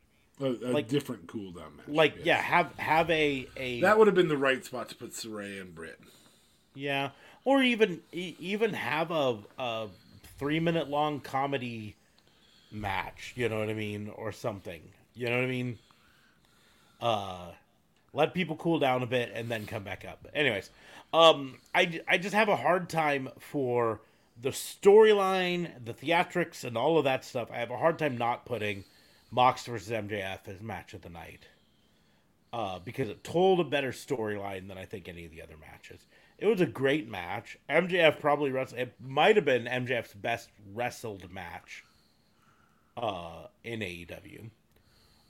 C: A, a
B: Like-
C: different cool down match.
B: Like, yeah, have have a a
C: that would have been the right spot to put Saraya and Britt.
B: Yeah, or even e- even have a a three minute long comedy match. You know what I mean, or something. You know what I mean. Uh, let people cool down a bit and then come back up. Anyways, um, I I just have a hard time for the storyline, the theatrics, and all of that stuff. I have a hard time not putting Mox versus MJF as match of the night uh, because it told a better storyline than I think any of the other matches. It was a great match. MJF probably wrestled. It might have been MJF's best wrestled match uh, in AEW.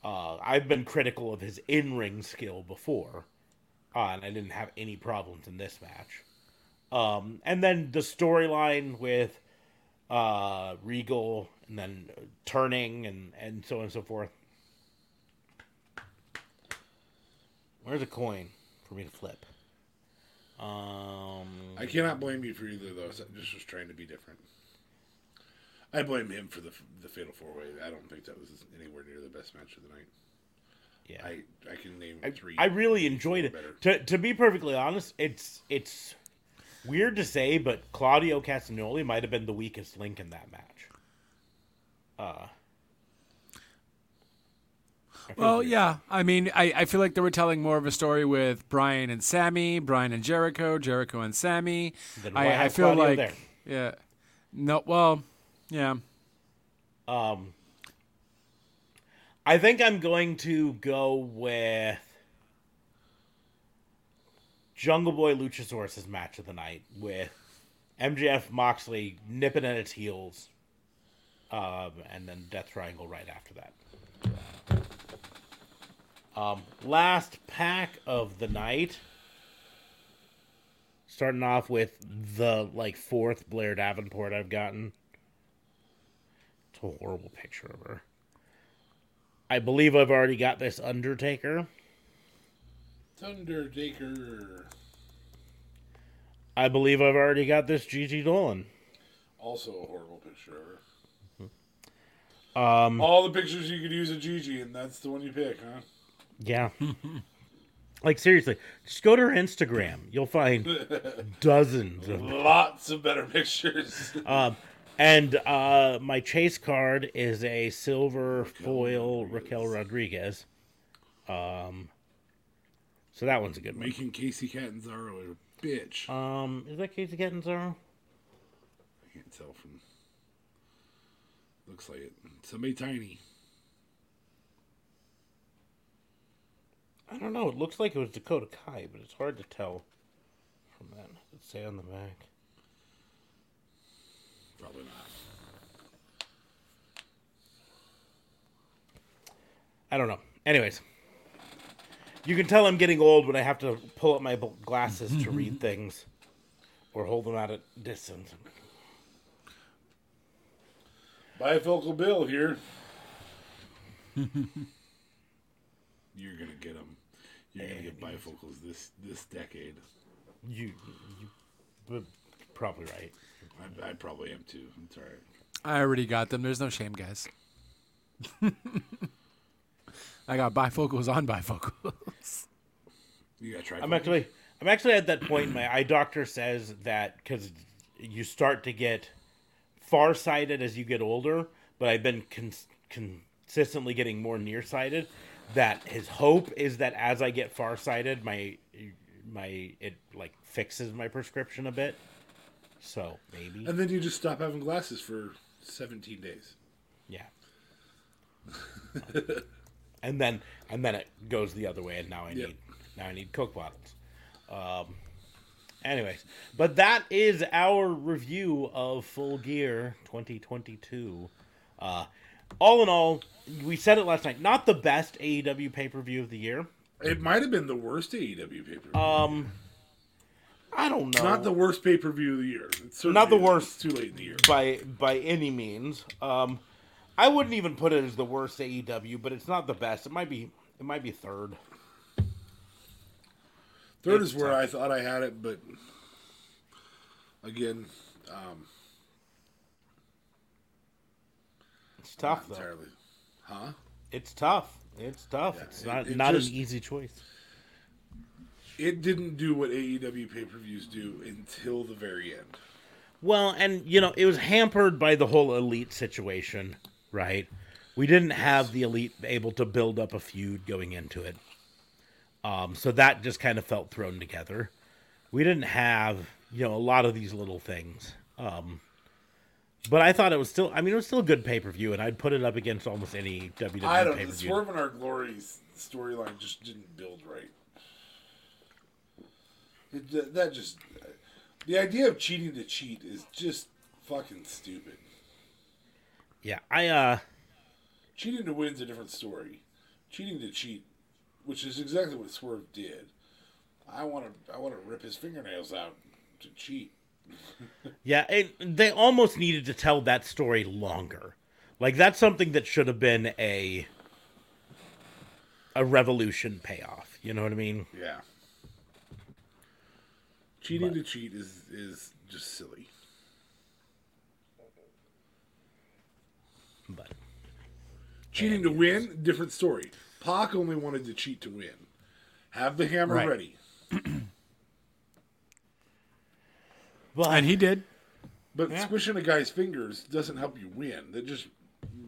B: Uh, I've been critical of his in-ring skill before, uh, and I didn't have any problems in this match. Um, and then the storyline with uh, Regal, and then turning, and and so on and so forth. Where's a coin for me to flip? Um,
C: I cannot blame you for either of those. I just was trying to be different. I blame him for the the fatal four way. I don't think that was anywhere near the best match of the night.
B: yeah,
C: I I can name
B: I,
C: three.
B: I really enjoyed it.
C: better.
B: To to be perfectly honest, it's it's weird to say, but Claudio Castagnoli might have been the weakest link in that match. Uh,
D: Well, yeah. I mean, I, I feel like they were telling more of a story with Bryan and Sammy, Bryan and Jericho, Jericho and Sammy.
B: Then why
D: I, I feel
B: Claudio
D: like,
B: there?
D: yeah. No, well, yeah.
B: Um, I think I'm going to go with Jungle Boy Luchasaurus' match of the night with MJF Moxley nipping at its heels, um, and then Death Triangle right after that. Um, last pack of the night. Starting off with the like fourth Blair Davenport I've gotten. It's a horrible picture of her. I believe I've already got this Undertaker.
C: Thundertaker.
B: I believe I've already got this Gigi Dolin.
C: Also a horrible picture of her.
B: Um,
C: All the pictures you could use of Gigi, and that's the one you pick, huh?
B: Yeah. like seriously, just go to her Instagram. You'll find dozens of
C: Lots of better pictures. <laughs>
B: Um, and uh, my chase card is a silver foil Raquel Rodriguez. Um, so that one's a good one.
C: Making Kacy Catanzaro a bitch.
B: Um, is that Kacy Catanzaro?
C: I can't tell from. Looks like it. Somebody tiny.
B: I don't know. It looks like it was Dakota Kai, but it's hard to tell from that. Let's say on the back.
C: Probably not.
B: I don't know. Anyways, you can tell I'm getting old when I have to pull up my glasses to read <laughs> things or hold them out at distance.
C: Bifocal Bill here. <laughs> You're gonna get them. You're gonna get bifocals this this decade.
B: You, you, but probably right.
C: I, I probably am too. I'm sorry.
D: I already got them. There's no shame, guys. <laughs> I got bifocals on bifocals.
C: You gotta try.
B: I'm actually I'm actually at that point. My eye doctor says that because you start to get farsighted as you get older, but I've been cons- consistently getting more nearsighted. That his hope is that as I get farsighted, my my it like fixes my prescription a bit. So maybe
C: And then you just stop having glasses for 17 days.
B: yeah. <laughs> and then and then it goes the other way, and now I
C: Yep.
B: need now I need Coke bottles. Um, anyways, but that is our review of Full Gear 2022. Uh, all in all, we said it last night. Not the best AEW pay per view of the year.
C: It might have been the worst AEW pay per view.
B: Um, I don't know.
C: not the worst pay per view of the year. It's
B: Not the worst.
C: Too late in the year.
B: by by any means. Um, I wouldn't even put it as the worst AEW, but it's not the best. It might be. It might be third.
C: Third
B: It's
C: is where
B: tough.
C: I thought I had it, but again, um,
B: It's tough
C: not
B: though.
C: entirely. Huh?
B: It's tough. It's tough.
C: Yeah,
B: it's
C: it-
B: not
C: it
B: not
C: just-
B: an easy choice.
C: It didn't do what AEW pay per views do until the very end.
B: Well, and you know, it was hampered by the whole elite situation, right? We didn't have the elite able to build up a feud going into it. Um, so that just kind of felt thrown together. We didn't have, you know, a lot of these little things. Um, but I thought it was still I mean it was still a good pay per view and I'd put it up against almost any WWE
C: I don't. The. Swerve in Our Glory's storyline just didn't build right. It, that- that just the idea of cheating to cheat is just fucking stupid.
B: Yeah, I uh
C: Cheating to win's a different story. Cheating to cheat, which is exactly what Swerve did. I want to. I want to rip his fingernails out to cheat. <laughs>
B: Yeah, it, they almost needed to tell that story longer. Like that's something that should have been a a revolution payoff. You know what I mean?
C: Yeah. Cheating to cheat is is just silly.
B: But
C: Cheating to win, different story. Pac only wanted to cheat to win. Have the hammer
D: Right.
C: ready. <clears throat>
B: but
D: And he did.
C: But squishing a guy's fingers doesn't help you win. That just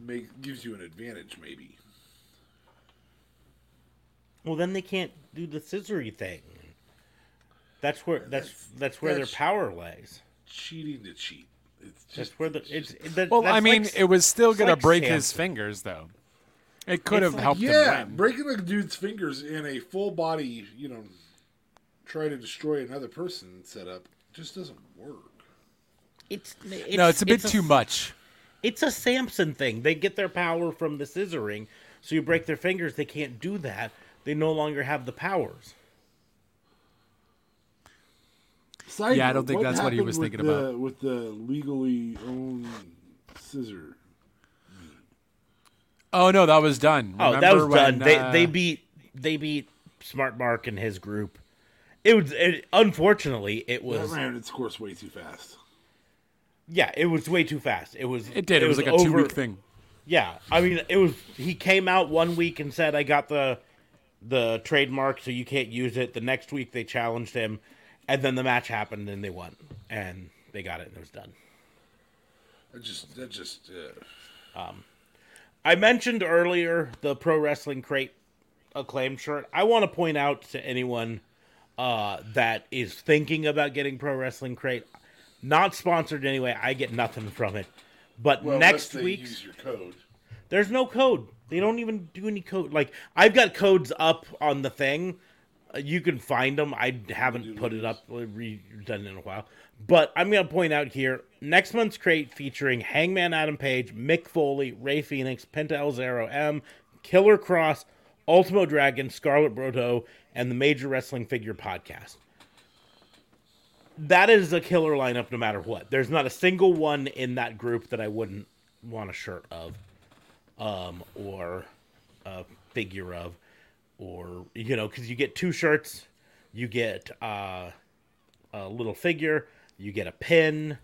C: make, gives you an advantage, maybe.
B: well, then they can't do the scissory thing. That's where that's that's where
C: that's-
B: their power lies.
C: Cheating to cheat. It's
B: That's
C: just
B: where the it's that,
D: Well,
B: that's
D: I mean,
B: like-
D: it was still gonna
B: like
D: break his fingers, though. It could
B: It's
D: have
B: like-
D: helped
C: yeah,
D: him win.
C: breaking a dude's fingers in a full body, you know, try to destroy another person setup just doesn't work.
B: It's, it's
D: no, it's a bit
B: a-
D: too much.
B: It's a Samson thing. They get their power from the scissoring, so you break their fingers. They can't do that. They no longer have the powers.
C: Side
D: Yeah, I don't
C: note,
D: think that's what he was thinking
C: the,
D: about.
C: With the legally owned scissor.
D: Oh no, that was done.
B: Oh, that was
D: Remember
B: done.
D: when,
B: they
D: uh,
B: they beat they beat Smart Mark and his group. It was it, unfortunately it
C: That
B: was
C: ran its course way too fast.
B: yeah it was way too fast. It was
D: It did. It, was, like a
B: over-
D: two week thing.
B: Yeah, I mean it was. He came out one week and said I got the the trademark, so you can't use it. The next week they challenged him, and then the match happened, and they won, and they got it, and it was done.
C: I just that just uh,
B: I mentioned earlier the pro wrestling crate acclaim shirt. I want to point out to anyone uh, that is thinking about getting pro wrestling crate, not sponsored anyway. I get nothing from it. But
C: well,
B: next
C: unless they
B: week's
C: use your code.
B: there's no code. They don't even do any code. Like I've got codes up on the thing. Uh, You can find them. I haven't put it up, redone it in a while. But I'm going to point out here next month's crate featuring Hangman Adam Page, Mick Foley, Rey Fenix, Penta El Zero M, Killer Kross, Ultimo Dragon, Scarlett Bordeaux, and the Major Wrestling Figure Podcast. That is a killer lineup no matter what. There's not a single one in that group that I wouldn't want a shirt of um, or a figure of, or you know, because you get two shirts, you get uh, a little figure, you get a pin,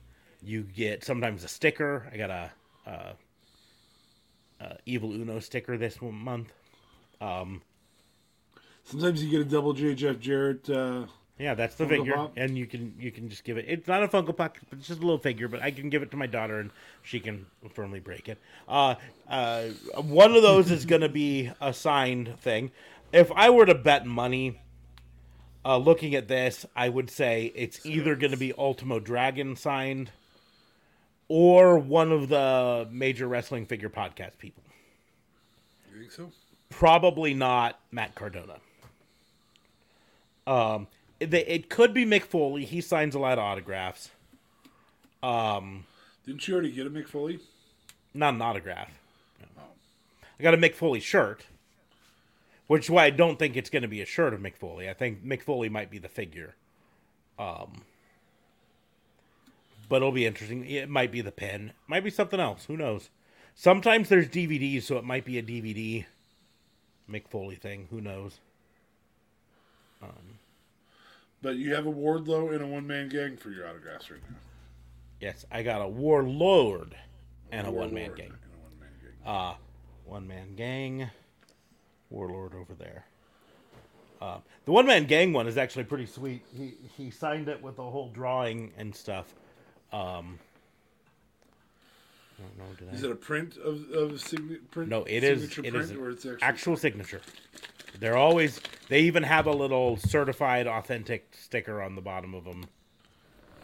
B: you get sometimes a sticker. I got a, uh uh Evil Uno sticker this month.
C: Sometimes you get a double J Jeff Jarrett. Uh,
B: Yeah, that's the
C: Funko
B: figure,
C: Pop?
B: and you can you can just give it. It's not a Funko Pop, but it's just a little figure. But I can give it to my daughter, and she can firmly break it. Uh, uh, one of those is going to be a signed thing. If I were to bet money, uh, looking at this, I would say it's either going to be Ultimo Dragon signed, or one of the major wrestling figure podcast people.
C: you think so?
B: Probably not Matt Cardona. Um, it, it could be Mick Foley. He signs a lot of autographs.
C: Um, didn't you already get a Mick Foley?
B: Not an autograph. No. I got a Mick Foley shirt, which is why I don't think it's going to be a shirt of Mick Foley. I think Mick Foley might be the figure. Um, but it'll be interesting. It might be the pin. Might be something else. Who knows? Sometimes there's DVDs, so it might be a DVD Mick Foley thing. Who knows?
C: But you have a Wardlow and a one man gang for your autographs right now.
B: Yes, I got a Warlord and a one man gang.
C: and a one-man gang.
B: Uh, one man gang, Warlord over there. Uh, the one man gang one is actually pretty sweet. He he signed it with a whole drawing and stuff. Um, I don't know, did I?
C: Is it a print of of sign- print?
B: no, it is.
C: signature
B: It
C: print,
B: is
C: or it's actually,
B: actual signature. They're always. They even have a little certified, authentic sticker on the bottom of them.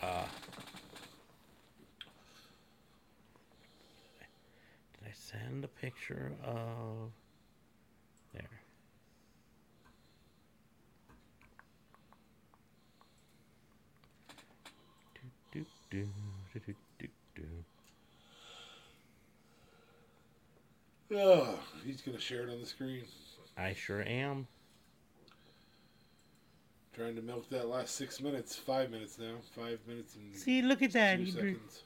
B: Uh, did I send a picture of? There. Do, do, do.
C: Oh, he's gonna share it on the screen.
B: I sure am.
C: Trying to milk that last six minutes, five minutes now, five minutes and
B: See, look at that.
C: two
B: He drew
C: seconds.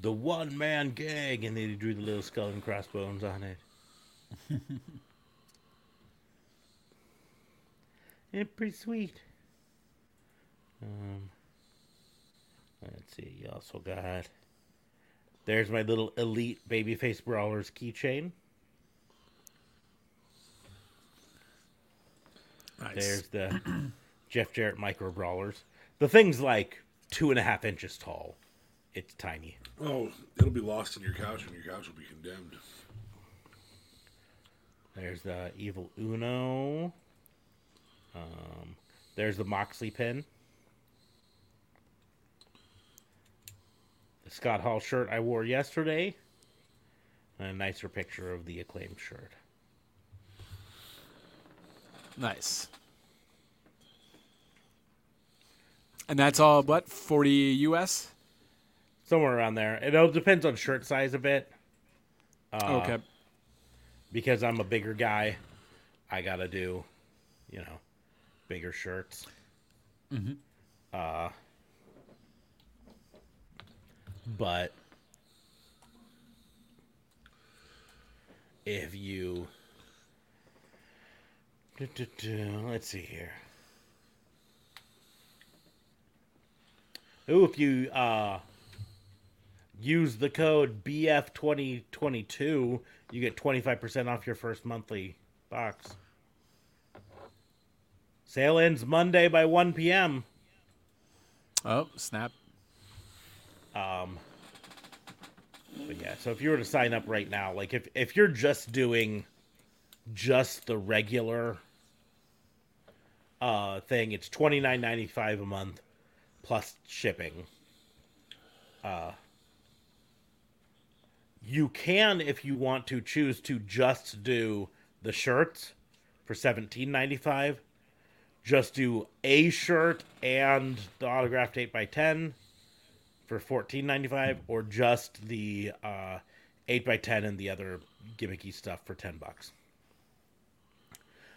B: the one man gag, and then he drew the little skull and crossbones on it. <laughs> it's pretty sweet. Um, let's see. You also got. There's my little elite babyface brawlers keychain.
D: Nice.
B: There's the <clears throat> Jeff Jarrett micro brawlers. The thing's like two and a half inches tall. It's tiny.
C: Oh, it'll be lost in your couch, and your couch will be condemned.
B: There's the Evil Uno. Um, there's the Moxley pin. The Scott Hall shirt I wore yesterday. And a nicer picture of the acclaimed shirt.
D: Nice. And that's all, what, 40 US?
B: Somewhere around there. It all depends on shirt size a bit. Uh,
D: okay.
B: Because I'm a bigger guy, I gotta do, you know, bigger shirts. Uh, but if you, let's see here. Ooh, if you uh, use the code BF2022, you get 25% off your first monthly box. Sale ends Monday by 1 p.m.
D: Oh, snap.
B: Um, but yeah, so if you were to sign up right now, like if if you're just doing just the regular uh thing, it's twenty nine ninety five a month plus shipping. Uh you can if you want to choose to just do the shirts for seventeen ninety five. Just do a shirt and the autographed eight by ten for fourteen ninety five, or just the uh, eight x ten and the other gimmicky stuff for ten bucks.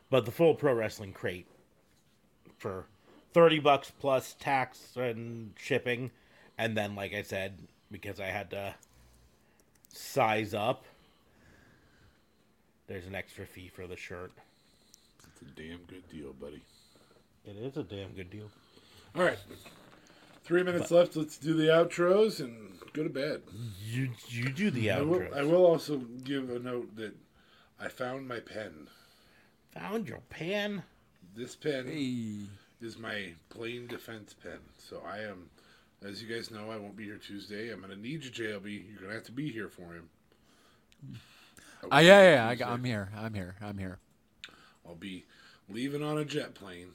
B: But the full pro wrestling crate for thirty bucks plus tax and shipping, and then like I said, because I had to size up, there's an extra fee for the shirt.
C: It's a damn good deal, buddy.
B: It is a damn good deal.
C: All right. Three minutes left. Let's do the outros and go to bed.
B: You you do the
C: I will. I will also give a note that I found my pen.
B: Found your pen.
C: This pen
D: Hey.
C: is my plane defense pen. So I am, as you guys know, I won't be here Tuesday. I'm going to need you, JLB. You're going to have to be here for him. I
D: Uh, yeah, yeah, yeah. I, am here. I'm here. I'm here.
C: I'll be leaving on a jet plane,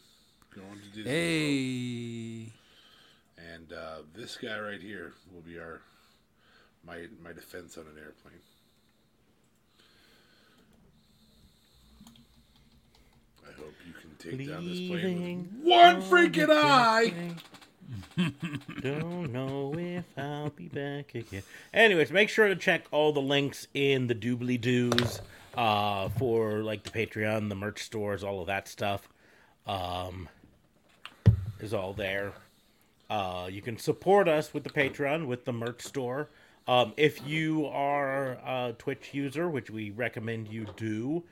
C: going to Disney. World.
D: Hey.
C: And uh, this guy right here will be our my my defense on an airplane. I hope you take down this plane with one freaking eye.
B: Don't know if I'll be back again. Anyways, make sure to check all the links in the doobly doos uh, for like the Patreon, the merch stores, all of that stuff. Um, is all there. Uh, you can support us with the Patreon, with the merch store. Um, if you are a Twitch user, which we recommend you do,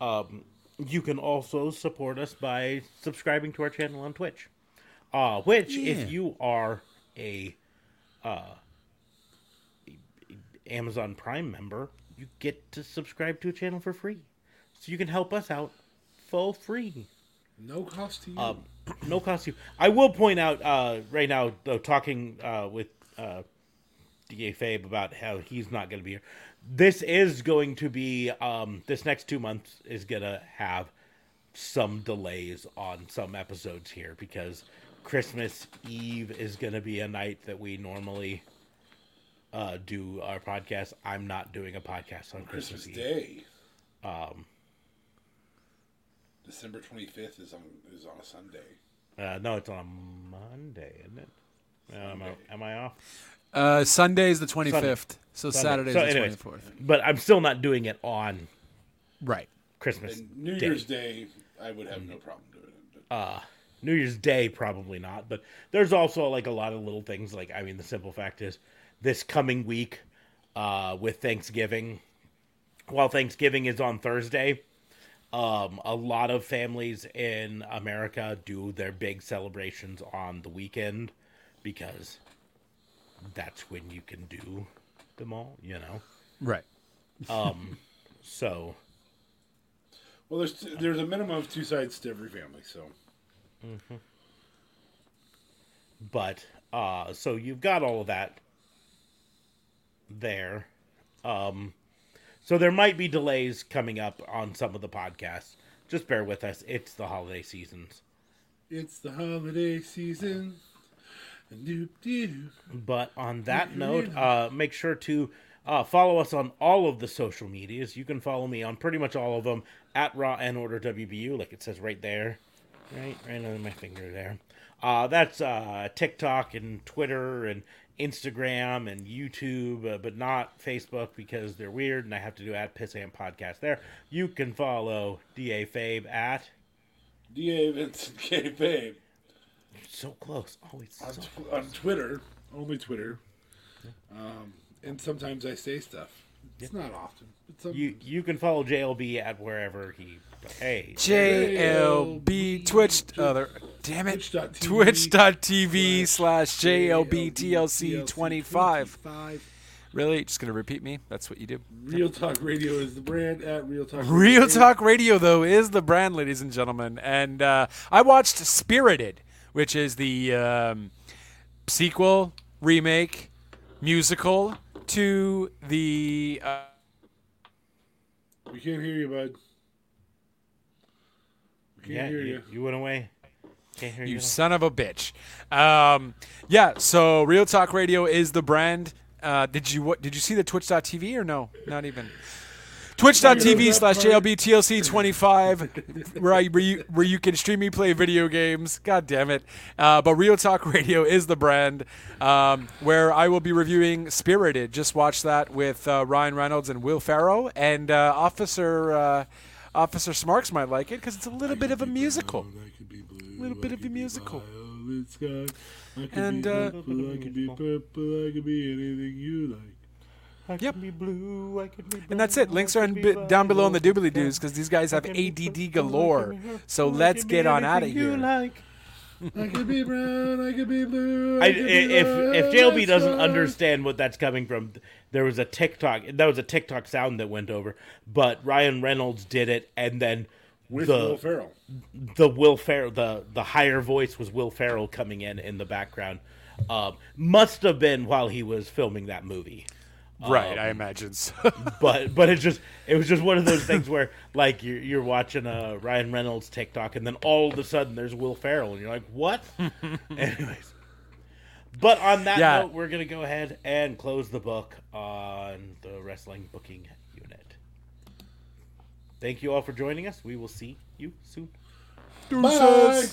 B: um, you can also support us by subscribing to our channel on Twitch. Uh, which,
D: Yeah.
B: if you are a uh, Amazon Prime member, you get to subscribe to a channel for free. So you can help us out for free.
C: No cost to you.
B: Um, <clears throat> no cost to you. I will point out uh, right now, though, talking uh, with uh, DA Fabe about how he's not going to be here. This is going to be um, this next two months is going to have some delays on some episodes here because Christmas Eve is going to be a night that we normally uh, do our podcast. I'm not doing a podcast on Christmas,
C: Christmas
B: Eve.
C: Day.
B: Um,
C: December twenty fifth is on is on a Sunday.
B: uh, no, it's on a Monday, isn't it? Uh, am, I, am I off?
D: Uh, is the 25th. So
B: Sunday.
D: Saturday's
B: So
D: the
B: anyways.
D: 24th.
B: But I'm still not doing it on
D: Right.
B: Christmas
C: And New
B: Day.
C: Year's Day, I would have no problem doing it. But
B: uh New Year's Day probably not, but there's also like a lot of little things like I mean the simple fact is this coming week uh with Thanksgiving while Thanksgiving is on Thursday, um a lot of families in America do their big celebrations on the weekend because that's when you can do them all, you know.
D: Right.
B: Um so.
C: Well, there's there's a minimum of two sides to every family, so.
B: But uh so you've got all of that there. Um so there might be delays coming up on some of the podcasts. Just bear with us. It's the holiday seasons.
C: It's the holiday season.
B: But on that note uh make sure to uh, follow us on all of the social medias. You can follow me on pretty much all of them at Raw and Order WBU, like it says right there, right, right under my finger there. Uh, that's uh, TikTok and Twitter and Instagram and YouTube, uh, but not Facebook because they're weird and I have to do at Pissant Podcast there. You can follow Da Fabe at
C: Da Vincent K. Babe
B: so close, always
C: on,
B: so
C: tw- on Twitter, only Twitter. Um, and sometimes I say stuff. It's not often. But some,
B: You you can follow JLB at wherever he. Hey,
D: JLB Twitch. Other. Damn it.
C: Twitch.tv
D: Twitch.tv slash JLBTLC25. Really? Just gonna repeat me? That's what you do.
C: Real Talk Radio is the brand at Real Talk.
D: Real Talk Radio, though, is the brand, ladies and gentlemen. And uh, I watched Spirited, which is the um, sequel, remake, musical to the. Uh,
C: We can't hear you, bud. We can't
B: Yeah,
C: hear
B: you,
C: you.
B: you went away. Can't hear
D: you
B: you.
D: son of a bitch. Um, yeah, so Real Talk Radio is the brand. Uh, did you what? Did you see the Twitch.tv or no? Not even. Twitch.tv slash JLBTLC25, where, I, where, you, where you can stream me play video games. God damn it. Uh, but Real Talk <laughs> Radio is the brand um, where I will be reviewing Spirited. Just watch that with uh, Ryan Reynolds and Will Ferrell. And uh, Officer uh, Officer Smarks might like it because it's a little bit of a musical.
C: A
D: little bit of a musical.
C: Sky. I could
D: And,
C: be
D: uh,
C: I could be purple, I could be anything you like.
B: I
D: Yep.
B: can be blue. I can be
D: And that's it. Links are in
B: be
D: bi- down below in the doobly doos because these guys have
B: I can be
D: ADD galore.
B: can be purple,
D: So let's get on out of
B: anything you
D: here.
B: like.
C: I could be brown, I could be blue.
B: I,
C: I could be
B: if if JLB doesn't
C: sky.
B: understand what that's coming from, there was a TikTok. That was a TikTok sound that went over, but Ryan Reynolds did it, and then
C: with
B: the
C: Will Ferrell.
B: the Will Ferrell, the the higher voice was Will Ferrell coming in in the background. Um, must have been while he was filming that movie.
D: Right, I um, imagine so. <laughs>
B: but but it's just it was just one of those things where like you're you're watching a Ryan Reynolds TikTok and then all of a sudden there's Will Ferrell and you're like what? <laughs> Anyways, but on that
D: Yeah.
B: note, we're gonna go ahead and close the book on the wrestling booking unit. Thank you all for joining us. We will see you soon.
C: Bye.